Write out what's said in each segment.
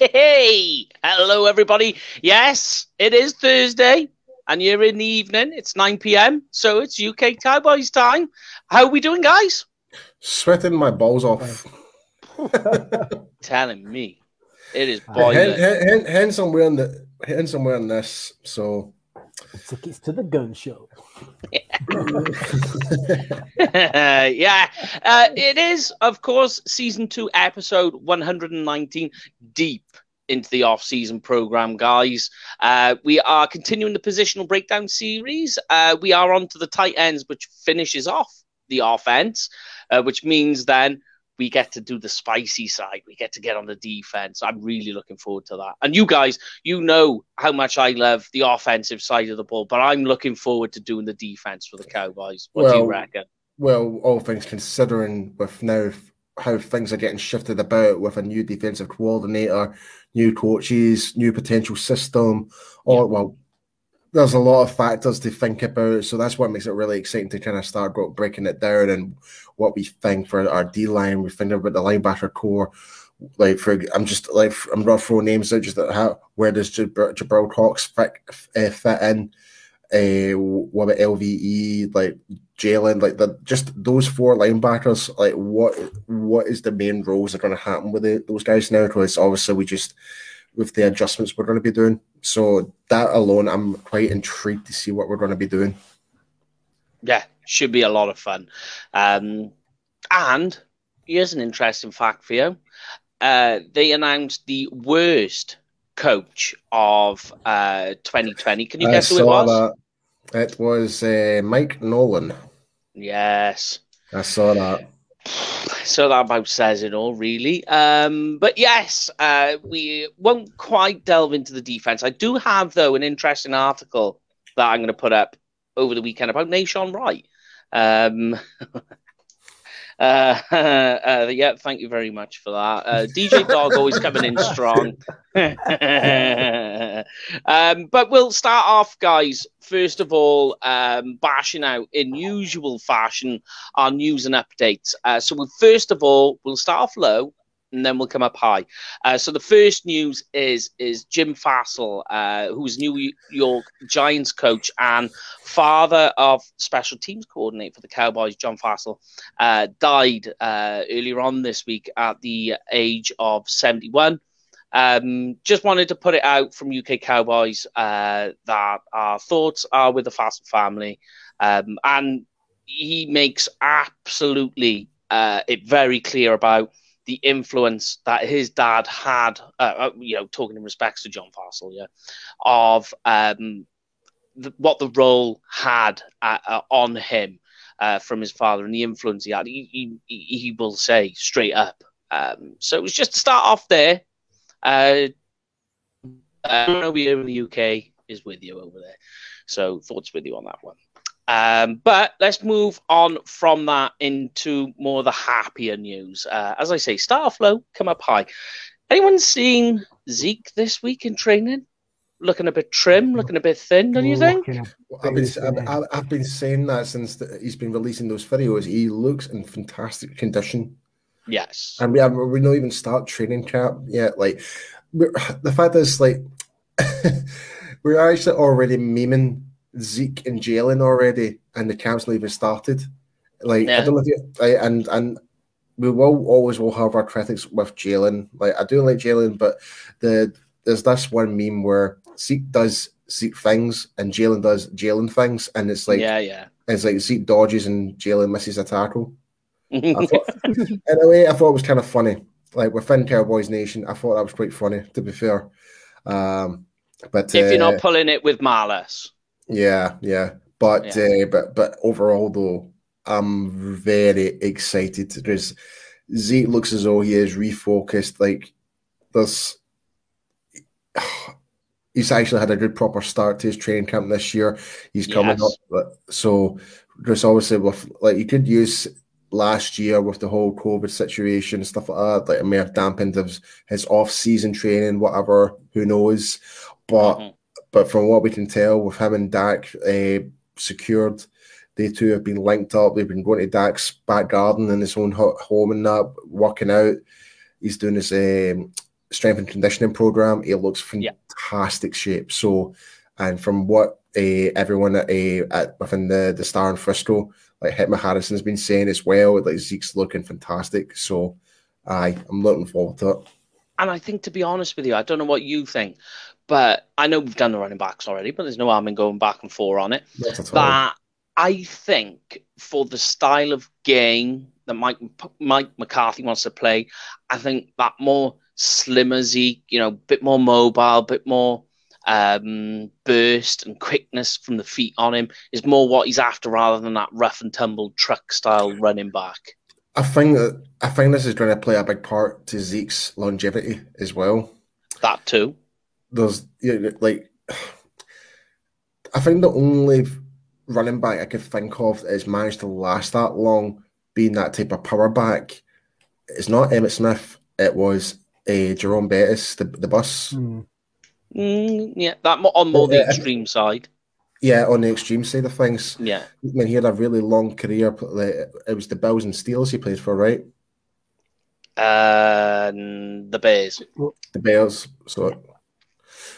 Hey, hello everybody. Yes, it is Thursday, and you're in the evening. It's 9 p.m., so it's UK Cowboys time. How are we doing, guys? Sweating my balls off. Telling me, it is Hen- boiling. hen- hen- Hence, I'm wearing the hence I'm wearing this. So Tickets to the gun show. yeah, uh, it is, of course, season two, episode 119, deep into the off-season program, guys. Uh, we are continuing the positional breakdown series. Uh, we are on to the tight ends, which finishes off the offense, uh, which means then we get to do the spicy side. We get to get on the defense. I'm really looking forward to that. And you guys, you know how much I love the offensive side of the ball, but I'm looking forward to doing the defense for the Cowboys. What do you Well, reckon? well, all things considering, with now how things are getting shifted about with a new defensive coordinator, new coaches, new potential system, all well, there's a lot of factors to think about. So that's what makes it really exciting to kind of start breaking it down and what we think for our D line. We think about the linebacker core. Like for, I'm just like I'm not throwing names out. Just how where does Jabr- Jabril Cox fit, uh, fit in? Uh, what about LVE? Like Jaylon? Like the just those four linebackers. Like what what is the main roles that are going to happen with the, those guys now? Because obviously we just with the adjustments we're going to be doing. So that alone, I'm quite intrigued to see what we're going to be doing. Yeah, should be a lot of fun. Um, and here's an interesting fact for you. Uh, they announced the worst coach of uh, 2020. Can you guess who it was? that. It was uh, Mike Nolan. Yes. I saw that. So that about says it all, really. Um, but yes, uh, we won't quite delve into the defense. I do have, though, an interesting article that I'm going to put up over the weekend about Nahshon Wright. Um, uh, uh, yeah, thank you very much for that. Uh, DJ Dog always coming in strong. um, but we'll start off, guys. First of all, um, bashing out in usual fashion our news and updates. Uh, so, we'll, first of all, we'll start off low and then we'll come up high. Uh, so the first news is is Jim Fassel, uh, who's New York Giants coach and father of special teams coordinator for the Cowboys, John Fassel, uh, died uh, earlier on this week at the age of 71. Um, just wanted to put it out from UK Cowboys uh, that our thoughts are with the Fassel family, um, and he makes absolutely uh, it very clear about the influence that his dad had, uh, uh, you know, talking in respects to John Fassel, yeah, of um, the, what the role had uh, uh, on him uh, from his father and the influence he had. He, he, he will say straight up. Um, so it was just to start off there. Uh, I don't know here in the UK is with you over there. So thoughts with you on that one. Um, but let's move on from that into more of the happier news. Uh, as I say, start off low, come up high. Anyone seen Zeke this week in training? Looking a bit trim, looking a bit thin, don't you think? I've been, I've, I've- I've been saying that since the, he's been releasing those videos. He looks in fantastic condition. Yes. And we have we don't even start training camp yet. Like we're, the fact is, like we're actually already memeing Zeke and Jaylon already, and the camp's not even started. Like I don't know if you like, and and we will always will have our critics with Jaylon. Like I do like Jaylon, but the there's this one meme where Zeke does Zeke things and Jaylon does Jaylon things, and it's like yeah, yeah. it's like Zeke dodges and Jaylon misses a tackle. I thought, in a way, I thought it was kind of funny. Like within Cowboys Nation, I thought that was quite funny. To be fair, um, but if you're uh, not pulling it with malice. Yeah, yeah, but Yeah. Uh, but but overall, though, I'm very excited because Zeke looks as though he is refocused. Like there's, he's actually had a good proper start to his training camp this year. He's coming Yes. up, but so there's obviously with like you could use last year with the whole COVID situation and stuff like that. Like it may have dampened his, his off season training, whatever. Who knows? But Mhm. But from what we can tell, with him and Dak uh, secured, they two have been linked up. They've been going to Dak's back garden in his own home and that, working out. He's doing his um, strength and conditioning program. He looks Yeah. fantastic shape. So, and from what uh, everyone at, uh, at within the the Star in Frisco, like Hitman Harrison's been saying as well, like Zeke's looking fantastic. So, I I'm looking forward to it. And I think, to be honest with you, I don't know what you think, but I know we've done the running backs already, but there's no harm in going back and forth on it. Not at all. That I think for the style of game that Mike Mike McCarthy wants to play, I think that more slimmer Zeke, you know, bit more mobile, bit more um, burst and quickness from the feet on him is more what he's after rather than that rough and tumble truck style running back. I think that I think this is going to play a big part to Zeke's longevity as well. That too. There's you know, like I think the only running back I could think of that has managed to last that long, being that type of power back, is not Emmitt Smith. It was uh, Jerome Bettis, the the bus. Hmm. Mm, yeah, that mo- on more the Yeah. extreme side. Yeah, on the extreme side of things. Yeah. I mean, he had a really long career. It was the Bills and Steelers he played for, right? And the Bears. the Bears. So,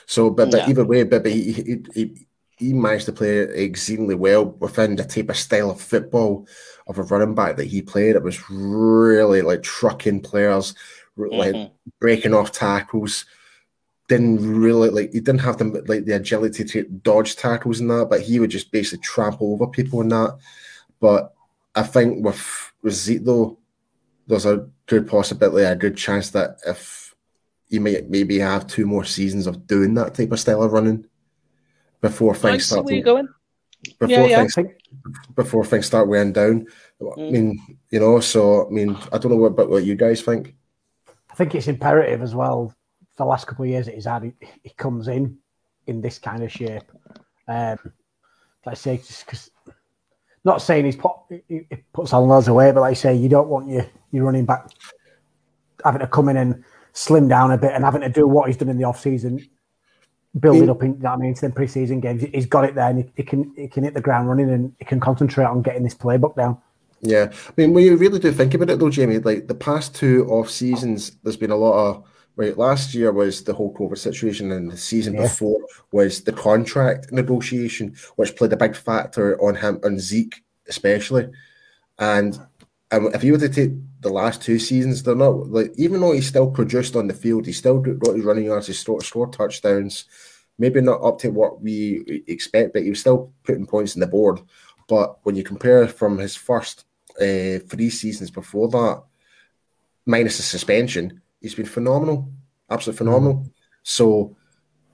so but, but Yeah. either way, but, but he, he he he managed to play exceedingly well within the type of style of football of a running back that he played. It was really like trucking players, like Mhm. breaking off tackles. Didn't really like he didn't have the like the agility to dodge tackles and that, but he would just basically trample over people and that. But I think with with Zeke though, there's a good possibility, a good chance that if you might maybe have two more seasons of doing that type of style of running before I things see start where to, going. before Yeah, yeah. Things think before things start wearing down. I Mm. mean, you know, so I mean, I don't know what but what you guys think. I think it's imperative as well. For the last couple of years that he's had, he, he comes in in this kind of shape. Um, like I say, just because not saying he's put he, he puts on loads away, but like I say, you don't want your your running back having to come in and slim down a bit and having to do what he's done in the off season, building Mm. up in you know what I mean, to them preseason games. He's got it there and he, he can he can hit the ground running and he can concentrate on getting this playbook down. Yeah, I mean, when you really do think about it, though, Jamie, like the past two off seasons, there's been a lot of right. Last year was the whole COVID situation, and the season Yeah. before was the contract negotiation, which played a big factor on him, on Zeke especially. And um, if you were to take the last two seasons, they're not like even though he still produced on the field, he still got his running yards, he still scored touchdowns. Maybe not up to what we expect, but he was still putting points on the board. But when you compare from his first uh, three seasons before that, minus the suspension, he's been phenomenal, absolutely phenomenal. So,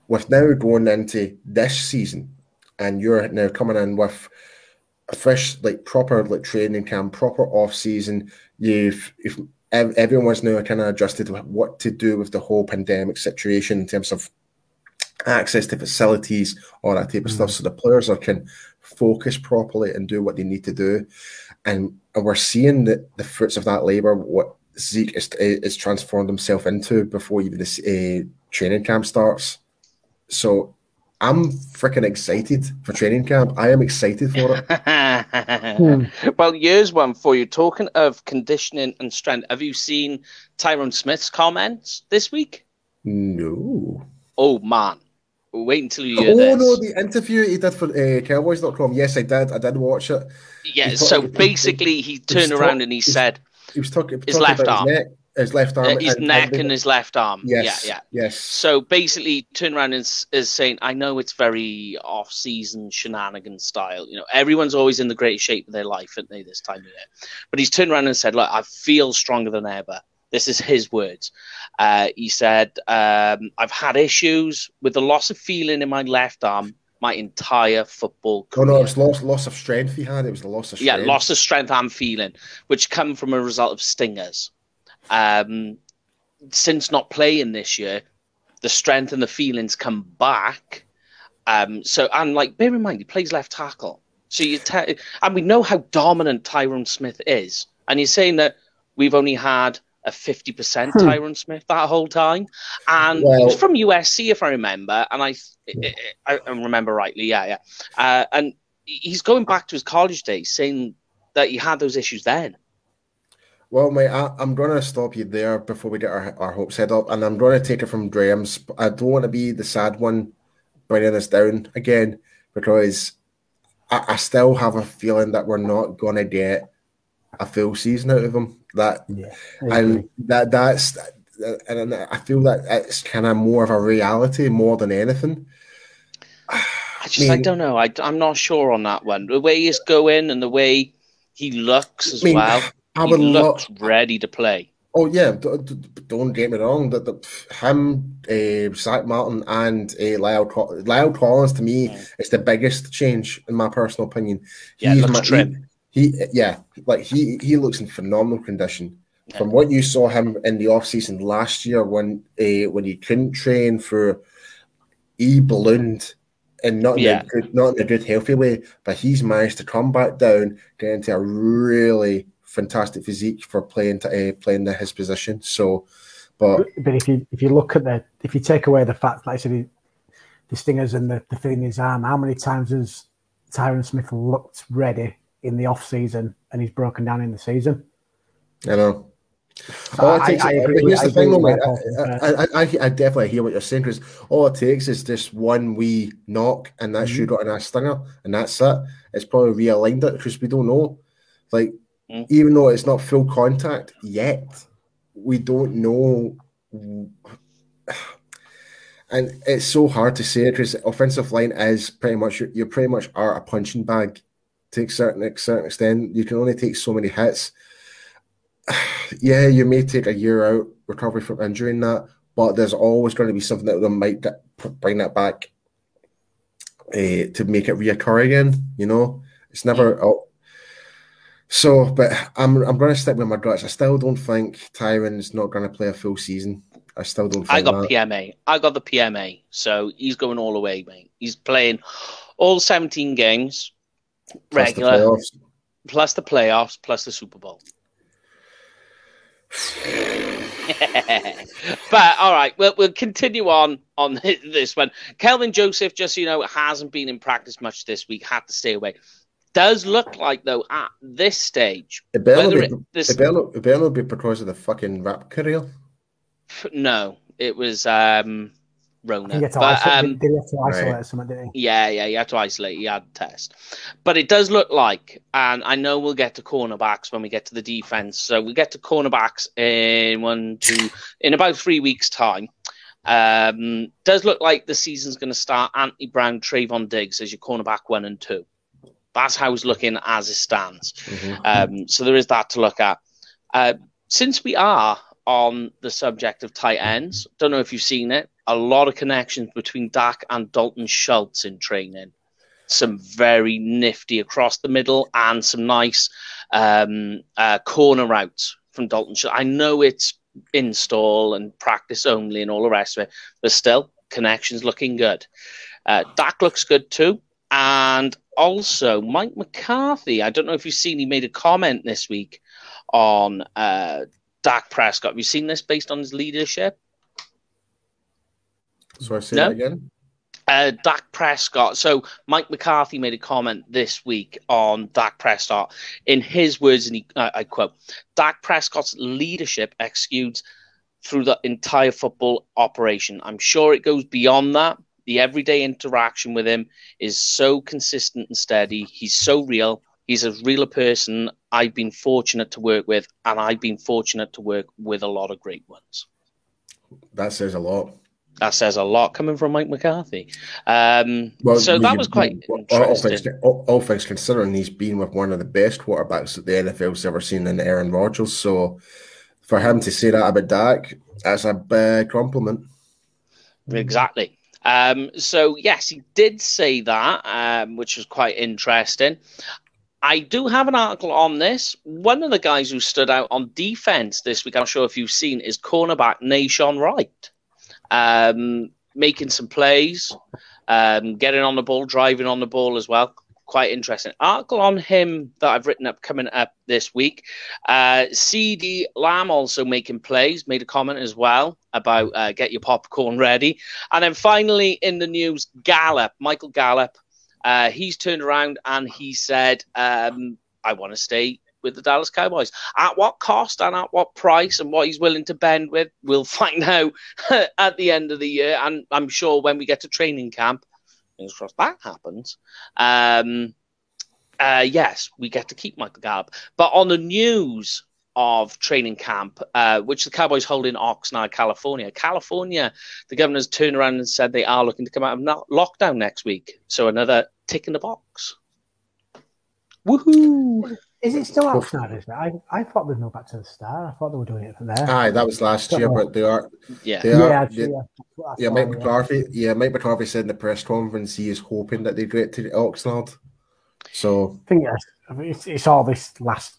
with now going into this season, and you're now coming in with a fresh, like proper, like training camp, proper off season, you've, if ev- everyone's now kind of adjusted to what to do with the whole pandemic situation in terms of access to facilities, all that type of stuff. So the players are can focus properly and do what they need to do. And, and we're seeing the, the fruits of that labor, what Zeke is, is transformed himself into before even this uh, training camp starts. So I'm freaking excited for training camp. I am excited for it. well, here's one for you. Talking of conditioning and strength, have you seen Tyrone Smith's comments this week? No. Oh man, wait until you hear Oh this. no, the interview he did for uh, Cowboys.com. Yes, I did. I did watch it. yeah, so put- he- basically he turned talk- around and he said He was talking, His talking left arm. his his left arm, uh, his and- neck and- and his left arm. yes, Yeah, yeah. yes. So basically, he turned around and is saying, "I know it's very off-season shenanigan style. You know, everyone's always in the greatest shape of their life, aren't they? This time of year." But he's turned around and said, "Look, I feel stronger than ever." This is his words. Uh, he said, um, "I've had issues with the loss of feeling in my left arm my entire football Oh career." no, it was loss loss of strength he had. It was the loss of yeah, loss of strength and feeling, which come from a result of stingers. Um, since not playing this year, the strength and the feelings come back. Um, so and like bear in mind he plays left tackle, so you te- and we know how dominant Tyrone Smith is, and you're saying that we've only had a fifty percent Hmm. Tyrone Smith that whole time, and he Well- was from USC if I remember, and I I, I remember rightly, yeah, yeah, uh, and he's going back to his college days, saying that he had those issues then. Well, mate, I, am going to stop you there before we get our, our hopes head up, and I'm going to take it from Graham's. I don't want to be the sad one bringing us down again because I, I still have a feeling that we're not going to get a full season out of him. That yeah, and that that's and I feel that it's kind of more of a reality more than anything. I just, I, mean, I don't know. I, I'm not sure on that one. The way he's going and the way he looks as I mean, well. I would he looks ready to play. Oh yeah, don't get me wrong. That the, him, uh, Zack Martin, and uh, La'el La'el Collins to me mm. is the biggest change in my personal opinion. Yeah, He's my, He, he, yeah, like he he looks in phenomenal condition. Yeah. From what you saw him in the off season last year, when uh, when he couldn't train for, he ballooned and not in, yeah. a good, not in a good, healthy way. But he's managed to come back down, get into a really fantastic physique for playing to, uh, playing his position. So, but but if you if you look at the if you take away the fact, like I said, the stingers and the, the thing in his arm, how many times has Tyron Smith looked ready in the off season and he's broken down in the season? I know. All I, I, agree, here's the thing, though, I, I, I, definitely hear what you're saying because all it takes is just one wee knock and that mm-hmm. should got an ass stinger, and that's it. It's probably realigned it because we don't know. Like, mm-hmm. even though it's not full contact yet, we don't know. And it's so hard to say because offensive line is pretty much you pretty much are a punching bag to a certain, certain extent. You can only take so many hits yeah, you may take a year out recovery from injury in that, but there's always going to be something that might get, bring that back uh, to make it reoccur again. You know, it's never. Oh, so, but I'm I'm going to stick with my guts. I still don't think Tyron's not going to play a full season. I still don't. I got that. PMA. I got the PMA, so he's going all the way, mate. He's playing all 17 games plus regular, the plus the playoffs, plus the Super Bowl. but all right, we'll, we'll continue on on this one. Kelvin Joseph, just so you know, hasn't been in practice much this week. Had to stay away. Does look like though at this stage, it better, be, it, this, it, better, it better be because of the fucking rap career. No, it was um Rona. He but, um, did he to isolate right. something, did he? Yeah, yeah, he had to isolate. He had test. But it does look like, and I know we'll get to cornerbacks when we get to the defense. So we get to cornerbacks in one, two, in about three weeks' time. Um, does look like the season's going to start Anthony Brown, Trevon Diggs as your cornerback one and two. That's how it's looking as it stands. Mm-hmm. Um, so there is that to look at. Uh, since we are on the subject of tight ends, don't know if you've seen it, a lot of connections between Dak and Dalton Schultz in training. Some very nifty across the middle and some nice um, uh, corner routes from Dalton Schultz. I know it's install and practice only and all the rest of it, but still, connections looking good. Uh, Dak looks good too. And also, Mike McCarthy, I don't know if you've seen, he made a comment this week on uh, Dak Prescott. Have you seen this based on his leadership? So I say no? that again. Uh, Dak Prescott. So Mike McCarthy made a comment this week on Dak Prescott. In his words, and he, uh, I quote, Dak Prescott's leadership exudes through the entire football operation. I'm sure it goes beyond that. The everyday interaction with him is so consistent and steady. He's so real. He's as real a person I've been fortunate to work with, and I've been fortunate to work with a lot of great ones. That says a lot that says a lot coming from Mike McCarthy. Um, well, so that was quite all, interesting. All all, things, considering, he's been with one of the best quarterbacks that the NFL's ever seen in Aaron Rodgers. So for him to say that about Dak, that's a big compliment. Exactly. Um, so yes, he did say that, um, which was quite interesting. I do have an article on this. One of the guys who stood out on defense this week, I'm sure if you've seen, is cornerback Nahshon Wright um, making some plays, um, getting on the ball, driving on the ball as well. Quite interesting article on him that I've written up coming up this week. Uh, CeeDee Lamb also making plays, made a comment as well about uh, get your popcorn ready. And then finally in the news, Gallup, Michael Gallup, uh, he's turned around and he said, um, I want to stay with the Dallas Cowboys. At what cost and at what price and what he's willing to bend with, we'll find out at the end of the year. And I'm sure when we get to training camp, fingers crossed that happens. Um, uh, yes, we get to keep Michael Gallup. But on the news of training camp, uh, which the Cowboys hold in Oxnard, California. California, the governor's turned around and said they are looking to come out of lockdown next week. So another tick in the box. Woohoo! Is it still Oxnard? Is it? I, I thought they'd moved back to the Star. I thought they were doing it from there. Aye, that was last year, but they are. Yeah, they are, yeah, actually, yeah, yeah. yeah, Mike McCarthy. Yeah, Mike McCarthy said in the press conference he is hoping that they get to Oxnard. So I think yes, I mean, it's, it's all this last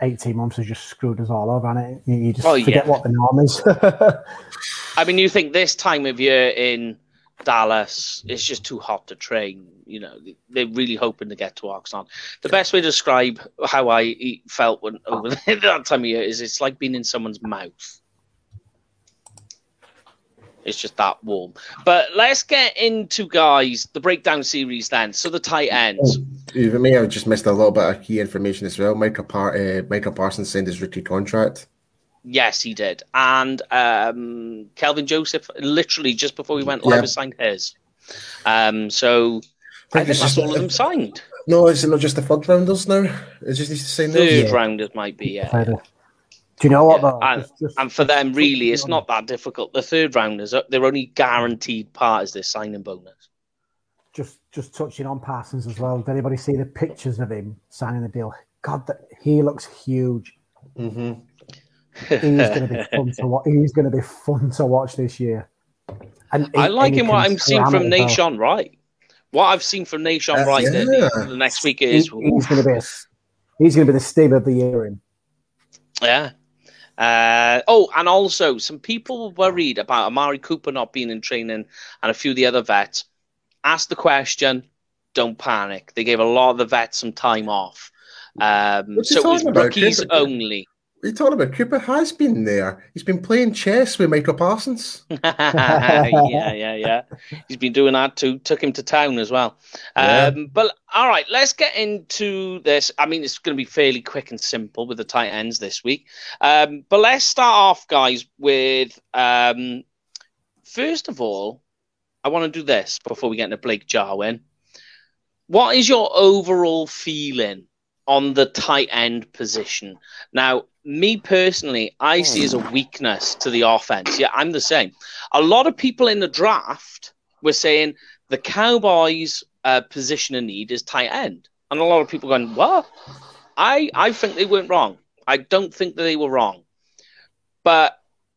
18 months has just screwed us all over, and it you just Oh, forget yeah. what the norm is. I mean, you think this time of year in Dallas, it's just too hot to train. You know, they're really hoping to get to Oxnard. The best way to describe how I felt when over that time of year is it's like being in someone's mouth. It's just that warm. But let's get into guys the breakdown series then. So the tight ends. even me, I just missed a little bit of key information as well. Michael Par- uh, Michael Parsons signed his rookie contract. Yes, he did. And um, Kelvin Joseph, literally just before we went Yeah. live, has signed his. Um, so I think it's that's just- all of them signed. No, is it not just the third rounders now? It just needs to sign those. Third Yeah. rounders might be, yeah. Do you know what Yeah, though? and- Just- just- And for them, really, it's not that difficult. The third rounders, they're only guaranteed part as their signing bonus. just just touching on Parsons as well. Did anybody see the pictures of him signing the deal? God, that he looks huge. hmm He's going to be fun to watch. He's going to be fun to watch this year. And I he- like and him what I'm seeing from it as well. Nahshon Wright. What I've seen from Nahshon Uh, Wright the, yeah. the next week He- is he's going to be a, he's going to be the Steve of the year. In Yeah. Uh, oh, and also some people were worried about Amari Cooper not being in training and a few of the other vets. Asked the question, don't panic. They gave a lot of the vets some time off. Um, so it was talking about, rookies only. What are you talking about? Cooper has been there. He's been playing chess with Michael Parsons. yeah, yeah, yeah. He's been doing that too. Took him to town as well. Yeah. Um, but all right, let's get into this. I mean, it's going to be fairly quick and simple with the tight ends this week. Um, but let's start off, guys, with um, first of all, I want to do this before we get into Blake Jarwin. What is your overall feeling on the tight end position? Now, me personally, I see as a weakness to the offense. Yeah, I'm the same. A lot of people in the draft were saying the Cowboys' uh, position in need is tight end, and a lot of people going, "What?" I I think they weren't wrong. I don't think that they were wrong, but.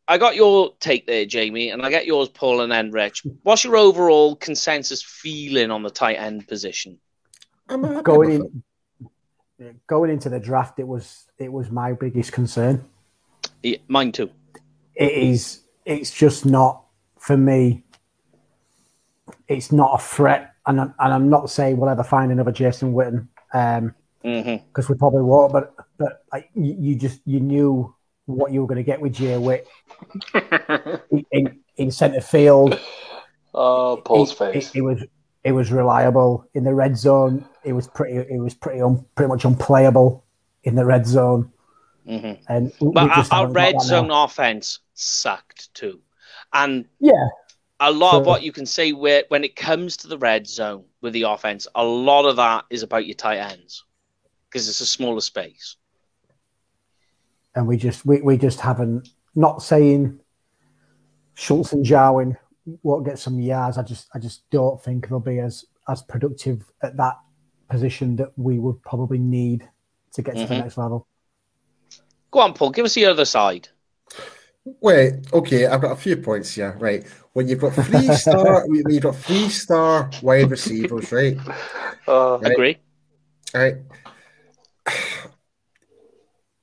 I got your take there, Jamie, and I get yours, Paul, and then Rich. What's your overall consensus feeling on the tight end position? I'm happy going in, going into the draft, it was it was my biggest concern. Yeah, mine too. It is. It's just not for me. It's not a threat, and I'm, and I'm not saying we'll ever find another Jason Witten. Um, hmm because we probably won't. But but like you, you just you knew what you were going to get with Jay Witt in, in centre field. oh, It, it, it was it was reliable in the red zone. It was pretty it was pretty un, pretty much unplayable in the red zone. hmm And we- we But our, our red that now. zone offense sucked too, and yeah, a lot of what you can say where when it comes to the red zone with the offense, a lot of that is about your tight ends because it's a smaller space. and we just we, we just haven't. Not saying Schultz and Jarwin won't get some yards. I just I just don't think they'll be as as productive at that position that we would probably need to get to the Mhm. next level. Go on, Paul. Give us the other side. Wait, okay, I've got a few points here. Right, when you've got three star, when you've got three star wide receivers, right? Right. Agree. Right.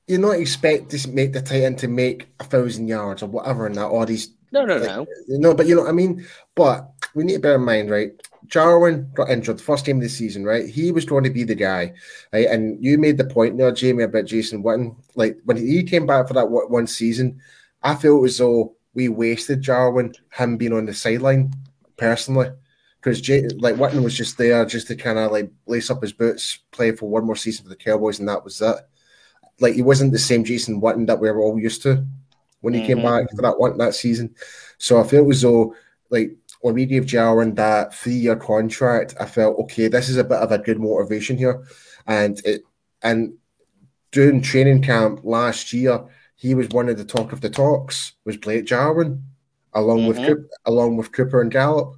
You're not expect to make the tight end to make a thousand yards or whatever in that, or these No, no, no. No, but you know I mean. But we need to bear in mind, right? Jarwin got injured the first game of the season, right? He was going to be the guy, right? And you made the point there, Jamie, about Jason Witten. Like when he came back for that one season, I feel as though we wasted Jarwin, him being on the sideline, personally, because like Witten was just there just to kind of like lace up his boots, play for one more season for the Cowboys, and that was it. like he wasn't the same Jason Witten that we were all used to when he mm-hmm. came back for that one that season. So I felt as though like when we gave Jarwin that three year contract, I felt okay, this is a bit of a good motivation here. And it and during training camp last year, he was one of the talk of the talks was Blake Jarwin, along mm-hmm. with Cooper, along with Cooper and Gallup,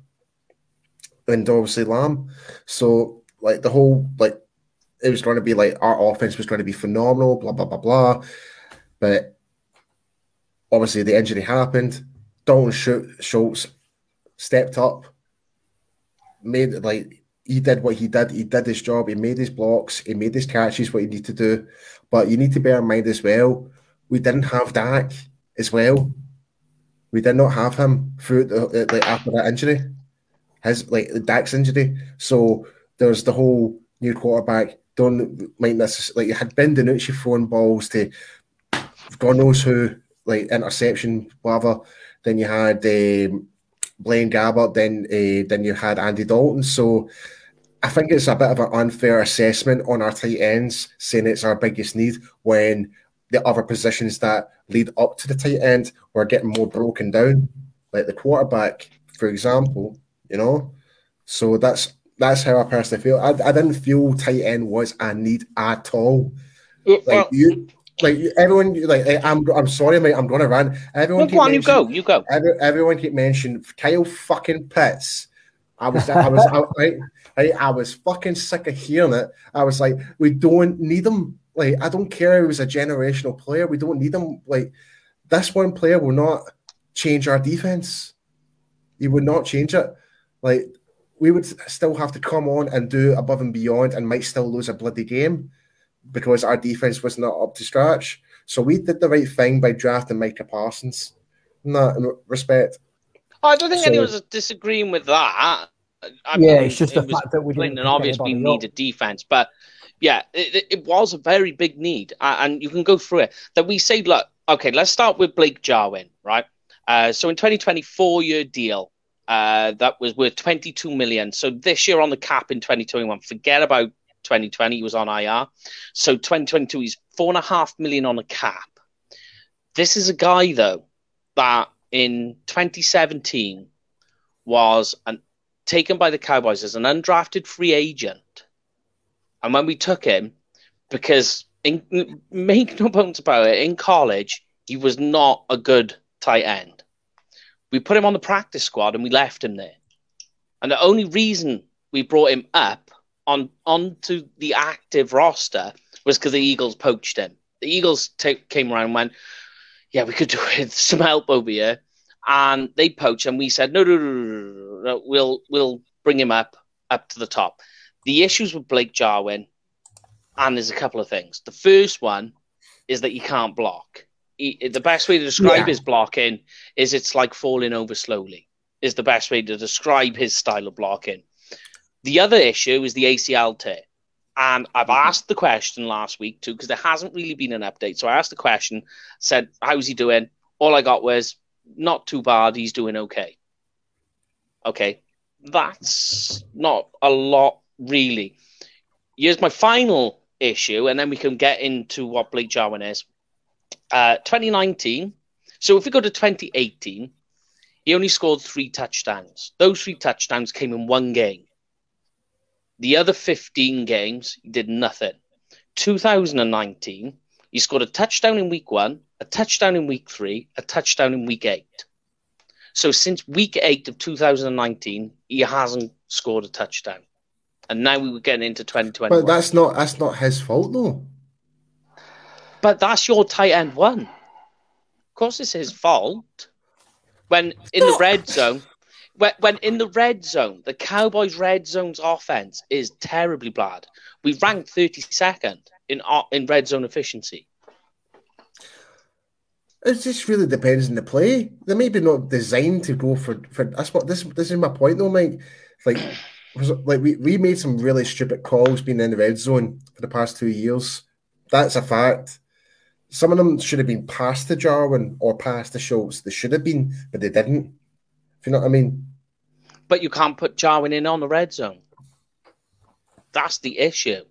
and obviously Lamb. So like the whole like it was going to be like our offense was going to be phenomenal, blah blah blah blah. But obviously the injury happened. Dalton Schultz stepped up, made like he did what he did. He did his job. He made his blocks. He made his catches. What he needed to do. But you need to bear in mind as well, we didn't have Dak as well. We did not have him through the, uh, like after that injury, his like the Dak's injury. So there's the whole new quarterback. Don't mind this. Like you had Ben DiNucci throwing balls to God knows who, like interception, whatever. Then you had um, Blaine Gabbert, then uh, then you had Andy Dalton. So I think it's a bit of an unfair assessment on our tight ends, saying it's our biggest need when the other positions that lead up to the tight end were getting more broken down, like the quarterback, for example. You know, so that's that's how I personally feel. I, I didn't feel tight end was a need at all. Like well, you, like everyone, like eh, I'm, I'm sorry, mate. I'm going to run. Everyone, no, go on, you go, you go. Every, everyone keep mentioning Kyle fucking Pitts. I was, I was, I, I, I was fucking sick of hearing it. I was like, we don't need him. Like, I don't care if he was a generational player. We don't need him. Like, this one player will not change our defense. He would not change it. Like, we would still have to come on and do above and beyond, and might still lose a bloody game because our defense was not up to scratch. So we did the right thing by drafting Micah Parsons in that respect. I don't think so, anyone's disagreeing with that. I mean, yeah, it's just it the fact that we didn't. And obviously, we needed defense, but yeah, it, it, was a very big need, and you can go through it. That we say, look, okay, let's start with Blake Jarwin, right? Uh, so in 2020, four-year deal uh, that was worth 22 million. So this year on the cap in 2021, forget about 2020 he was on IR. So 2022 he's four and a half million on a cap. This is a guy though that in 2017 was an, taken by the Cowboys as an undrafted free agent, and when we took him, because in, make no bones about it, in college he was not a good tight end. We put him on the practice squad and we left him there. And the only reason we brought him up on onto the active roster was because the Eagles poached him. The Eagles t- came around and went, "Yeah, we could do with some help over here," and they poached, and we said, "No, no, no, no, no, we'll we'll bring him up up to the top." The issues with Blake Jarwin, and there's a couple of things. The first one is that he can't block. He, the best way to describe yeah. his blocking is it's like falling over slowly. Is the best way to describe his style of blocking. The other issue is the ACL tear. And I've mm-hmm. asked the question last week too, because there hasn't really been an update. So I asked the question, said, How's he doing? All I got was, Not too bad. He's doing okay. Okay. That's not a lot, really. Here's my final issue, and then we can get into what Blake Jarwin is. Uh, 2019. So if we go to 2018, he only scored three touchdowns. Those three touchdowns came in one game. The other 15 games, he did nothing. 2019, he scored a touchdown in week one, a touchdown in week three, a touchdown in week eight. So since week eight of 2019, he hasn't scored a touchdown. And now we were getting into 2020. But that's not that's not his fault though. But that's your tight end one. Of course it's his fault. When in the red zone, when, when in the red zone, the Cowboys' red zone's offense is terribly bad. We ranked 32nd in in red zone efficiency. It just really depends on the play. They may be not designed to go for for. That's what this this is my point though, Mike. Like, like we, we made some really stupid calls being in the red zone for the past two years. That's a fact. Some of them should have been past the Jarwin or past the Schultz. They should have been, but they didn't. If you know what I mean. But you can't put Jarwin in on the red zone. That's the issue.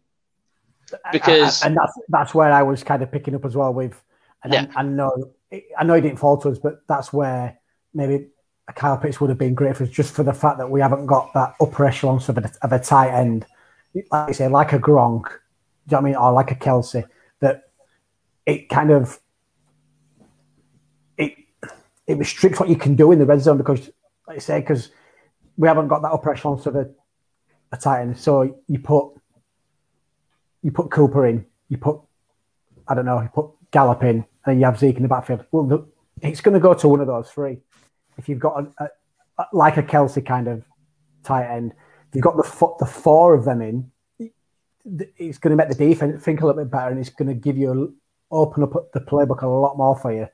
because and that's that's where I was kind of picking up as well with, and yeah. I, I, know I know he didn't fall to us, but that's where maybe a Kyle Pitts would have been great for us, just for the fact that we haven't got that upper echelon of a, of a tight end, like I say, like a Gronk, do you know what I mean, or like a Kelce, that it kind of it it restricts what you can do in the red zone because, like I say, because we haven't got that upper echelon of a, a tight end, so you put you put Cooper in, you put, I don't know, you put Gallup in, and you have Zeke in the backfield. Well, the, it's going to go to one of those three. If you've got a, a, a, like a Kelce kind of tight end, if you've got the the four of them in, it's going to make the defense think a little bit better, and it's going to give you a, open up the playbook a lot more for you.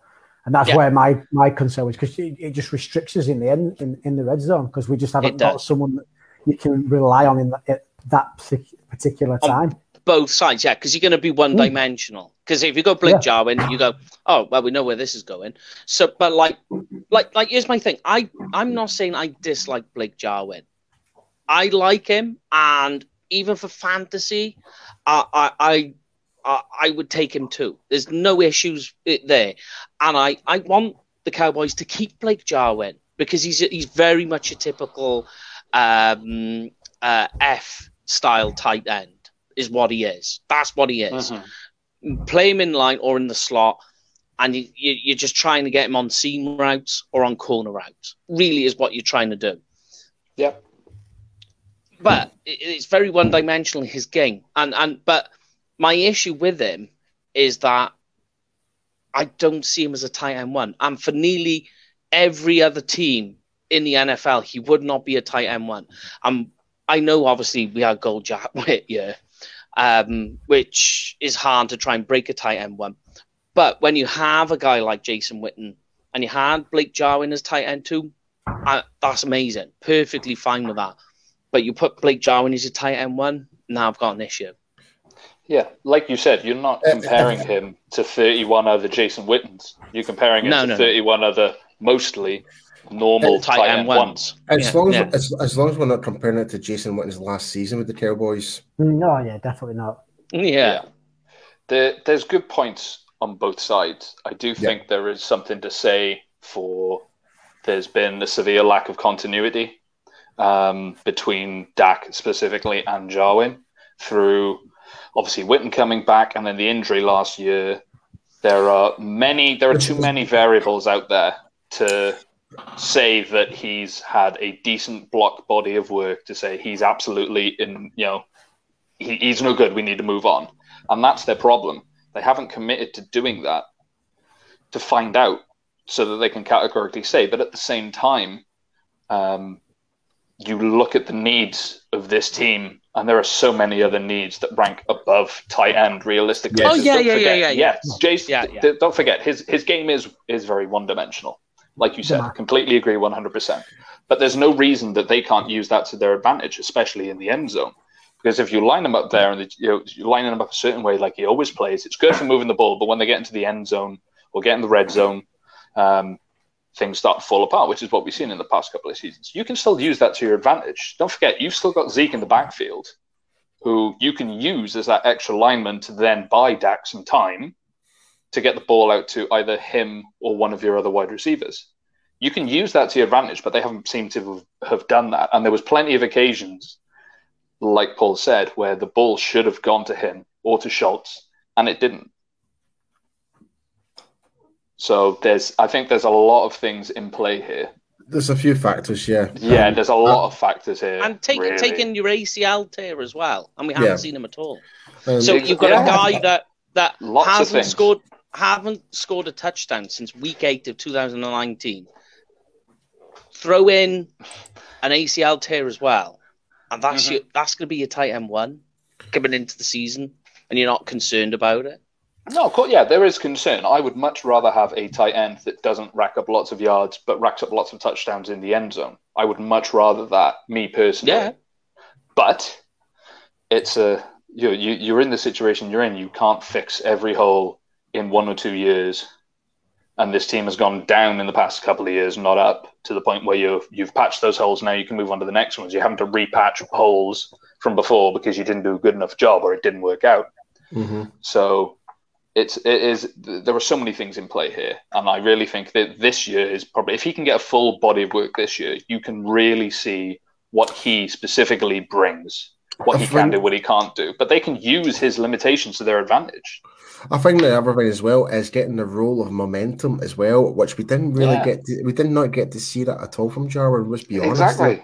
And that's yeah. where my my concern was because it, it, just restricts us in the end in, in the red zone because we just haven't got someone that you can rely on in that, that particular time both sides, yeah, because you're going to be one hmm. dimensional. Because if you go Blake yeah. Jarwin, you go, oh well, we know where this is going. So, but like, like, like, here's my thing. I I'm not saying I dislike Blake Jarwin. I like him, and even for fantasy, I I I, I would take him too. There's no issues there, and I I want the Cowboys to keep Blake Jarwin because he's he's very much a typical um, uh, F style tight end is what he is. That's what he is. Mm-hmm. Play him in line or in the slot, and you, you, are just trying to get him on seam routes or on corner routes. Really, is what you're trying to do. Yep. But it, it's very one dimensional his game, and and but my issue with him is that I don't see him as a tight end one, and for nearly every other team in the NFL, he would not be a tight end one. Um, I know obviously we had Gold Jack Whit, yeah, um, which is hard to try and break a tight end one. But when you have a guy like Jason Witten and you had Blake Jarwin as tight end uh, that's amazing. Perfectly fine with that. But you put Blake Jarwin as a tight end one, now I've got an issue. Yeah, like you said, you're not comparing him to 31 other Jason Wittens. You're comparing him no, to no. 31 other mostly normal tight, tight end ones. As yeah, long as, yeah. as as long as we're not comparing it to Jason Witten's last season with the Cowboys. No, yeah, definitely not. Yeah. yeah. There, there's good points on both sides. I do think there is something to say for there's been a severe lack of continuity um, between Dak specifically and Jarwin through obviously Witten coming back and then the injury last year. There are many, there are too many variables out there to say that he's had a decent block body of work to say he's absolutely in, you know, he, he's no good. We need to move on. And that's their problem. They haven't committed to doing that to find out so that they can categorically say. But at the same time, um, you look at the needs of this team, and there are so many other needs that rank above tight end realistically. Yes. Oh yeah, yeah, forget, yeah, yeah, yeah. Yes, Jason. Yeah, yeah. don't forget his his game is is very one dimensional like you said, yeah. completely agree 100%. But there's no reason that they can't use that to their advantage, especially in the end zone. Because if you line them up there and the, you know, you're lining them up a certain way, like he always plays, it's good for moving the ball. But when they get into the end zone or get in the red zone, um, things start to fall apart, which is what we've seen in the past couple of seasons. You can still use that to your advantage. Don't forget, you've still got Zeke in the backfield, who you can use as that extra lineman to then buy Dak some time to get the ball out to either him or one of your other wide receivers. You can use that to your advantage, but they haven't seemed to have done that. And there was plenty of occasions, like Paul said, where the ball should have gone to him or to Schultz, and it didn't. So there's, I think there's a lot of things in play here. There's a few factors, yeah. Yeah, um, there's a lot uh, of factors here. And take, really. taking your ACL tear as well, and we haven't yeah. seen him at all. Um, so you've got yeah. a guy that that Lots hasn't scored haven't scored a touchdown since week eight of 2019. Throw in an ACL tear as well, and that's mm-hmm. your, that's going to be your tight end one coming into the season, and you're not concerned about it. No, of course, yeah, there is concern. I would much rather have a tight end that doesn't rack up lots of yards, but racks up lots of touchdowns in the end zone. I would much rather that, me personally. Yeah. But it's a you you you're in the situation you're in. You can't fix every hole in one or two years, and this team has gone down in the past couple of years, not up to the point where you've you've patched those holes. Now you can move on to the next ones. You're having to repatch holes from before because you didn't do a good enough job or it didn't work out. Mm-hmm. So it's it is there are so many things in play here, and I really think that this year is probably if he can get a full body of work this year, you can really see what he specifically brings, what I he can do, what he can't do. But they can use his limitations to their advantage. I think the other thing as well is getting the role of momentum as well, which we didn't really Yeah. get. To, we did not get to see that at all from Jarwin. Let's be honest. Exactly.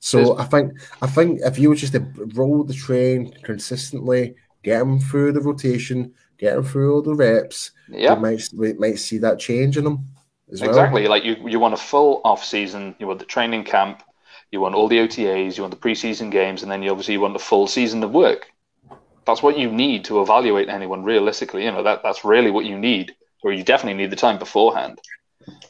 So I think I think if you were just to roll the train consistently, get him through the rotation, get him through all the reps, Yeah. we might we might see that change in them as well. Exactly. Like you, you want a full off season. You want the training camp. You want all the OTAs. You want the preseason games, and then you obviously want the full season of work. That's what you need to evaluate anyone realistically. You know that that's really what you need, or you definitely need the time beforehand.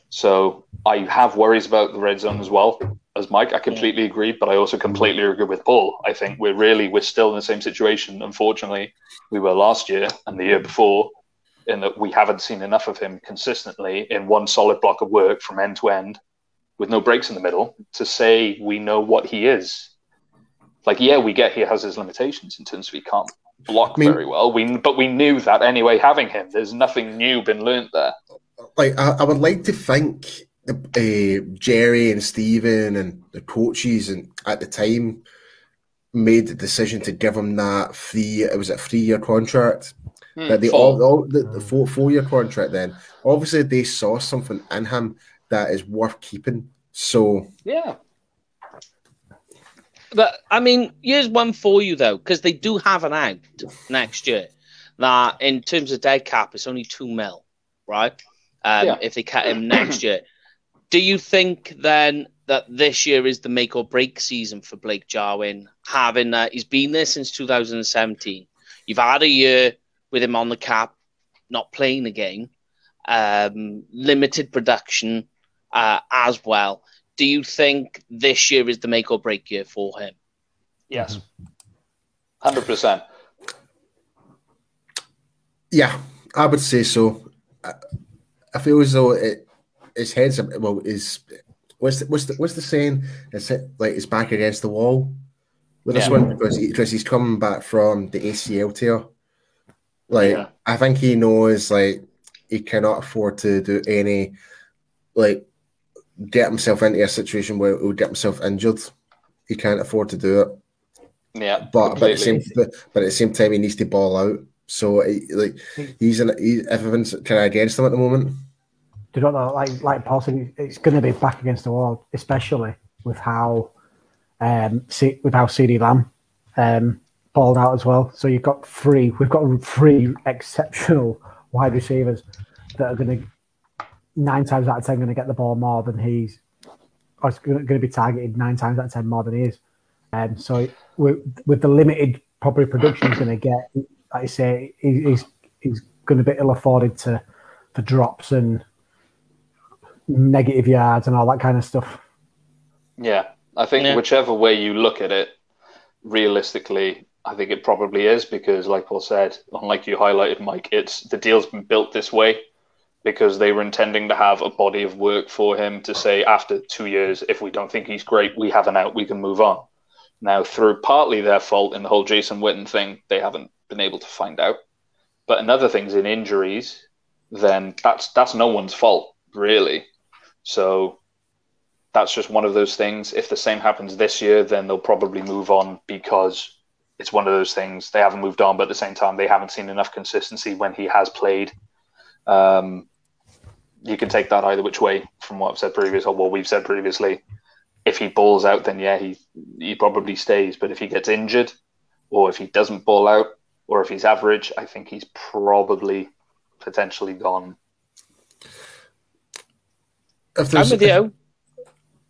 So I have worries about the red zone mm. as well as Mike. I completely agree, but I also completely agree with Paul. I think we're really we're still in the same situation. Unfortunately, we were last year and the year before in that we haven't seen enough of him consistently in one solid block of work from end to end with no breaks in the middle to say we know what he is. Like, yeah, we get he has his limitations in terms of he can't block I mean- very well. We but we knew that anyway. Having him, there's nothing new been learnt there. Like I, I would like to think uh, Jerry and Stephen and the coaches and at the time made the decision to give him that three. It was a three year contract. Hmm, that they full. all, all the, the four four year contract. Then obviously they saw something in him that is worth keeping. So yeah, But I mean, here's one for you though, because they do have an out next year. That in terms of dead cap, it's only two mil, right? Um, Yeah. If they cut him next year, do you think then that this year is the make or break season for Blake Jarwin? Having that he's been there since 2017. You've had a year with him on the cap, not playing the game, um, limited production uh, as well. Do you think this year is the make or break year for him? yes, hundred percent. yeah, I would say so. I, I feel as though it his head's well is what's the, what's the what's the saying? It's it, like his back against the wall with this one because he, because he's coming back from the ACL tear. Like Yeah. I think he knows like he cannot afford to do any like get himself into a situation where he'll get himself injured. He can't afford to do it. Yeah, But but at, the same, but, but at the same time, he needs to ball out. So he, like hmm. he's in, he, everyone's kind of against him at the moment. Do not know? Like like Paul said, it's going to be back against the wall, especially with how um C, with how CeeDee Lamb um balled out as well. So you've got three. We've got three exceptional wide receivers that are going to nine times out of ten going to get the ball more than he's. Or going to be targeted nine times out of ten more than he is. Um, so with, the limited probably production he's going to get, like I say, he, he's he's going to be ill afforded to for drops and negative yards and all that kind of stuff. Yeah, I think Yeah. whichever way you look at it, realistically, I think it probably is because, like Paul said, unlike you highlighted, Mike, it's the deal's been built this way because they were intending to have a body of work for him to say after two years, if we don't think he's great, we have an out, we can move on. Now, through partly their fault in the whole Jason Witten thing, they haven't been able to find out. But in other things, in injuries, then that's that's no one's fault, really. So that's just one of those things. If the same happens this year, then they'll probably move on because it's one of those things. They haven't moved on, but at the same time, they haven't seen enough consistency when he has played. Um, you can take that either which way from what I've said previously or what we've said previously. If he balls out, then yeah, he he probably stays. But if he gets injured, or if he doesn't ball out, or if he's average, I think he's probably potentially gone. If I'm there's, with if- you.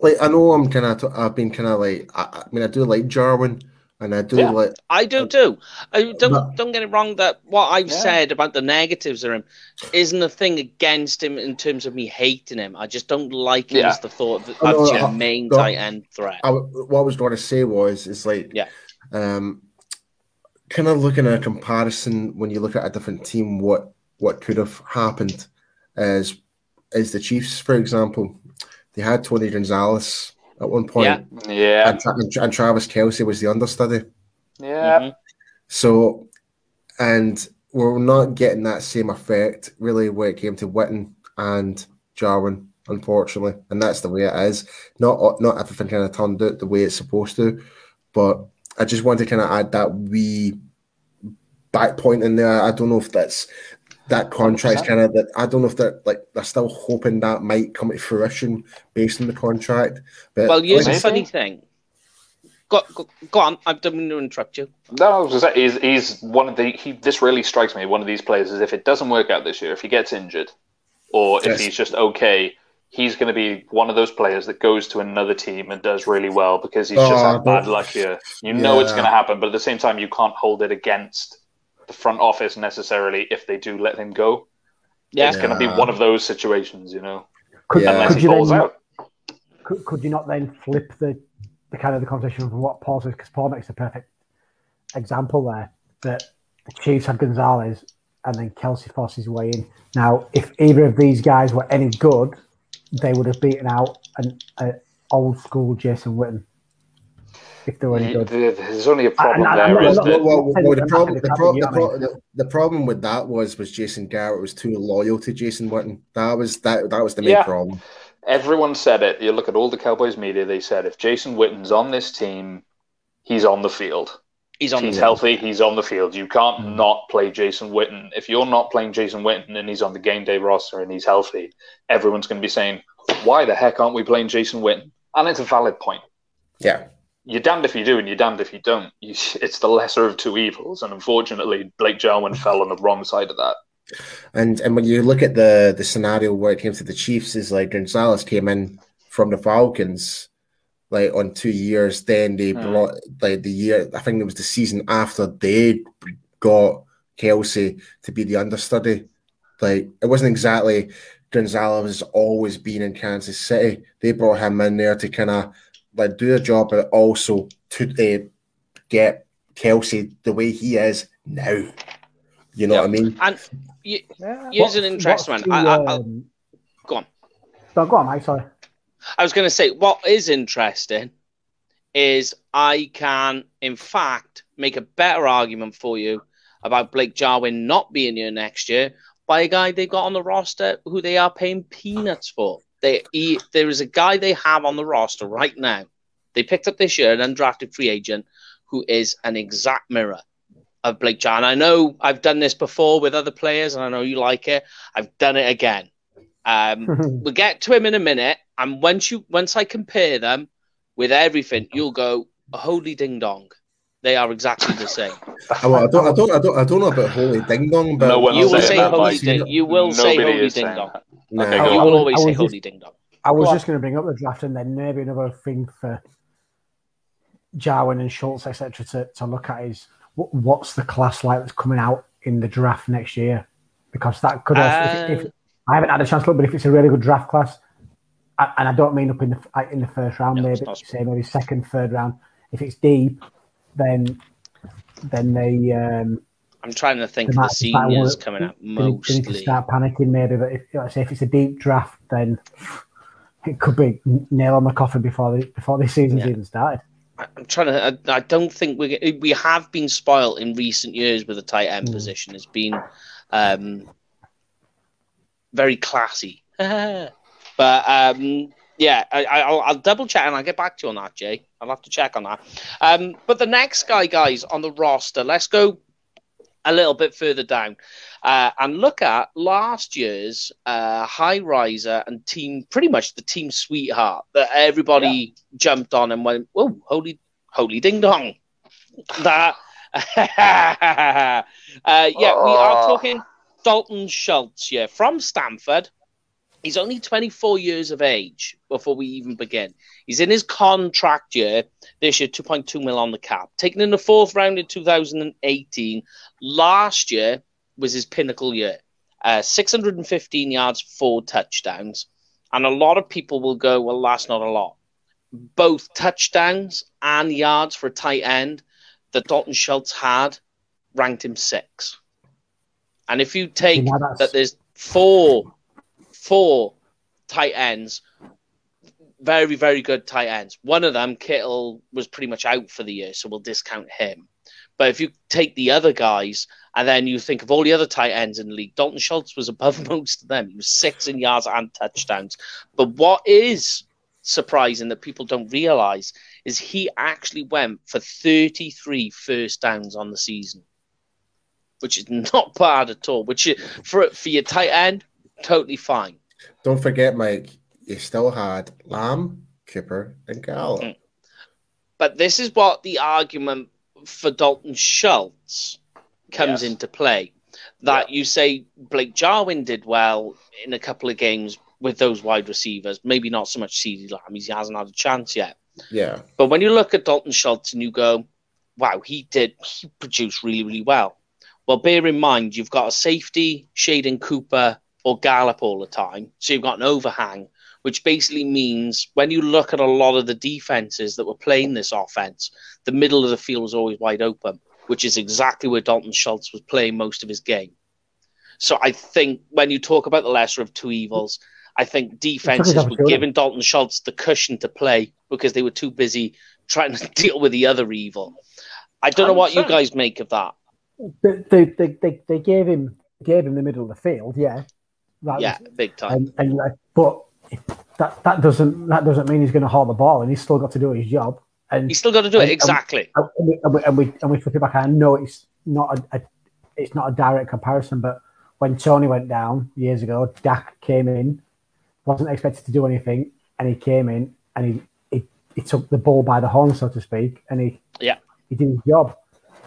like I know I'm kind of I've been kind of like I, I mean I do like Jarwin and I do Yeah. like I do too. I don't But- don't get it wrong that what I've Yeah. said about the negatives of him isn't a thing against him in terms of me hating him. I just don't like him Yeah. as the thought of, Oh, no, your I- main no. tight end threat. I, what I was going to say was it's like Yeah. um kind of looking at a comparison when you look at a different team what what could have happened as as the Chiefs for example they had Tony Gonzalez at one point Yeah. Yeah, and, Tra- and Travis Kelce was the understudy yeah. Mhm. So and we're not getting that same effect really when it came to Witten and Jarwin, unfortunately, and that's the way it is. Not not everything kind of turned out the way it's supposed to, but I just want to kind of add that wee back point in there. I don't know if that's that contract's kind of that. I don't know if they're like they're still hoping that might come to fruition based on the contract. But well, here's a funny thing. Go, go, go on. I don't mean to interrupt you. No, I was just he's, he's one of the. He, this really strikes me. One of these players is if it doesn't work out this year, if he gets injured, or if yes. he's just okay, he's going to be one of those players that goes to another team and does really well because he's just oh, had bad luck here. You yeah. know it's going to happen, but at the same time, you can't hold it against the front office necessarily if they do let him go. Yeah. It's going to be one of those situations, you know, could, unless he falls out. Could, could you not then flip the the kind of the conversation from what Paul says, because Paul makes a perfect example there that the Chiefs had Gonzalez and then Kelce forced his way in. Now, if either of these guys were any good, they would have beaten out an, an old school Jason Witten. If they were any good, there's only a problem I, there. Is well, well, well, the, problem, the, pro- the, pro- the, the, problem with that was was Jason Garrett was too loyal to Jason Witten. That was that that was the main yeah. problem. Everyone said it. You look at all the Cowboys media; they said if Jason Witten's on this team, he's on the field. He's on. He's healthy. He's on the field. You can't mm. not play Jason Witten. If you're not playing Jason Witten and he's on the game day roster and he's healthy, everyone's going to be saying, "Why the heck aren't we playing Jason Witten?" And it's a valid point. Yeah. You're damned if you do, and you're damned if you don't. You, it's the lesser of two evils, and unfortunately, Blake Jarwin fell on the wrong side of that. And and when you look at the the scenario where it came to the Chiefs, is like Gonzalez came in from the Falcons, like on two years. Then they mm. brought like the year. I think it was the season after they got Kelce to be the understudy. Like it wasn't exactly Gonzalez has always been in Kansas City. They brought him in there to kind of like do a job, but also to uh, get Kelce the way he is now. You know yep. what I mean? And you, yeah. here's an interesting one. I, I, um, go on. No, go on, Mike. Sorry. I was going to say what is interesting is I can, in fact, make a better argument for you about Blake Jarwin not being here next year by a guy they got on the roster who they are paying peanuts for. They he, there is a guy they have on the roster right now. They picked up this year an undrafted free agent who is an exact mirror of Blake John. I know I've done this before with other players, and I know you like it. I've done it again. Um, we'll get to him in a minute, and once you once I compare them with everything, you'll go holy ding dong. They are exactly the same. well, I don't, I don't, I don't, I don't know about holy ding dong, but no you will say holy ding. You will say holy ding dong. No. Okay, you will always say holy ding dong. I was just going to bring up the draft and then maybe another thing for Jarwin and Schultz, etc., to, to look at is what's the class like that's coming out in the draft next year? Because that could also, uh, if, if, uh, I haven't had a chance to look, but if it's a really good draft class, and I don't mean up in the in the first round, no, maybe say maybe second, third round. If it's deep, then then they. Um, I'm trying to think of the seniors coming out mostly. They need to start panicking maybe, but if, like say if it's a deep draft, then it could be nail on the coffin before the before the season's yeah. even started. I'm trying to. I, I, don't think we we have been spoilt in recent years with the tight end mm. position. It's been um, very classy, but um, yeah, I, will double check and I'll get back to you on that, Jay. I'll have to check on that. Um, but the next guy, guys, on the roster, let's go a little bit further down uh, and look at last year's uh, high riser and team, pretty much the team sweetheart that everybody yeah. jumped on and went, "Whoa, holy, holy ding dong!" That, uh, yeah, we are talking Dalton Schultz, yeah, from Stanford. He's only 24 years of age before we even begin. He's in his contract year this year, 2.2 mil on the cap. Taken in the fourth round in 2018. Last year, was his pinnacle year. Uh, 615 yards, four touchdowns. And a lot of people will go, well, that's not a lot. Both touchdowns and yards for a tight end that Dalton Schultz had ranked him six. And if you take that there's four, four tight ends, very, very good tight ends. One of them, Kittle, was pretty much out for the year, so we'll discount him. But if you take the other guys and then you think of all the other tight ends in the league, Dalton Schultz was above most of them. He was six in yards and touchdowns. But what is surprising that people don't realize is he actually went for 33 first downs on the season, which is not bad at all. Which for for your tight end, totally fine. Don't forget, Mike, you still had Lamb, Cooper, and Gallup. Mm. But this is what the argument for Dalton Schultz comes yes. into play. That yeah. you say Blake Jarwin did well in a couple of games with those wide receivers, maybe not so much CeeDee Lamb, he hasn't had a chance yet. Yeah. But when you look at Dalton Schultz and you go, wow, he did, he produced really, really well. Well, bear in mind, you've got a safety, Shaden Cooper, or Gallup all the time. So you've got an overhang, which basically means when you look at a lot of the defenses that were playing this offense, the middle of the field was always wide open, which is exactly where Dalton Schultz was playing most of his game. So I think when you talk about the lesser of two evils, I think defenses were giving Dalton Schultz the cushion to play because they were too busy trying to deal with the other evil. I don't know what you guys make of that. They, they, they, they gave him gave him the middle of the field, yeah. That yeah, was, big time. And, and, but that that doesn't that doesn't mean he's going to hold the ball, and he's still got to do his job. And he's still got to do and, it exactly. And we, and we, and we, and we flip it back. I know it's not a, a, it's not a direct comparison, but when Tony went down years ago, Dak came in, wasn't expected to do anything, and he came in and he he, he took the ball by the horn, so to speak, and he yeah he did his job.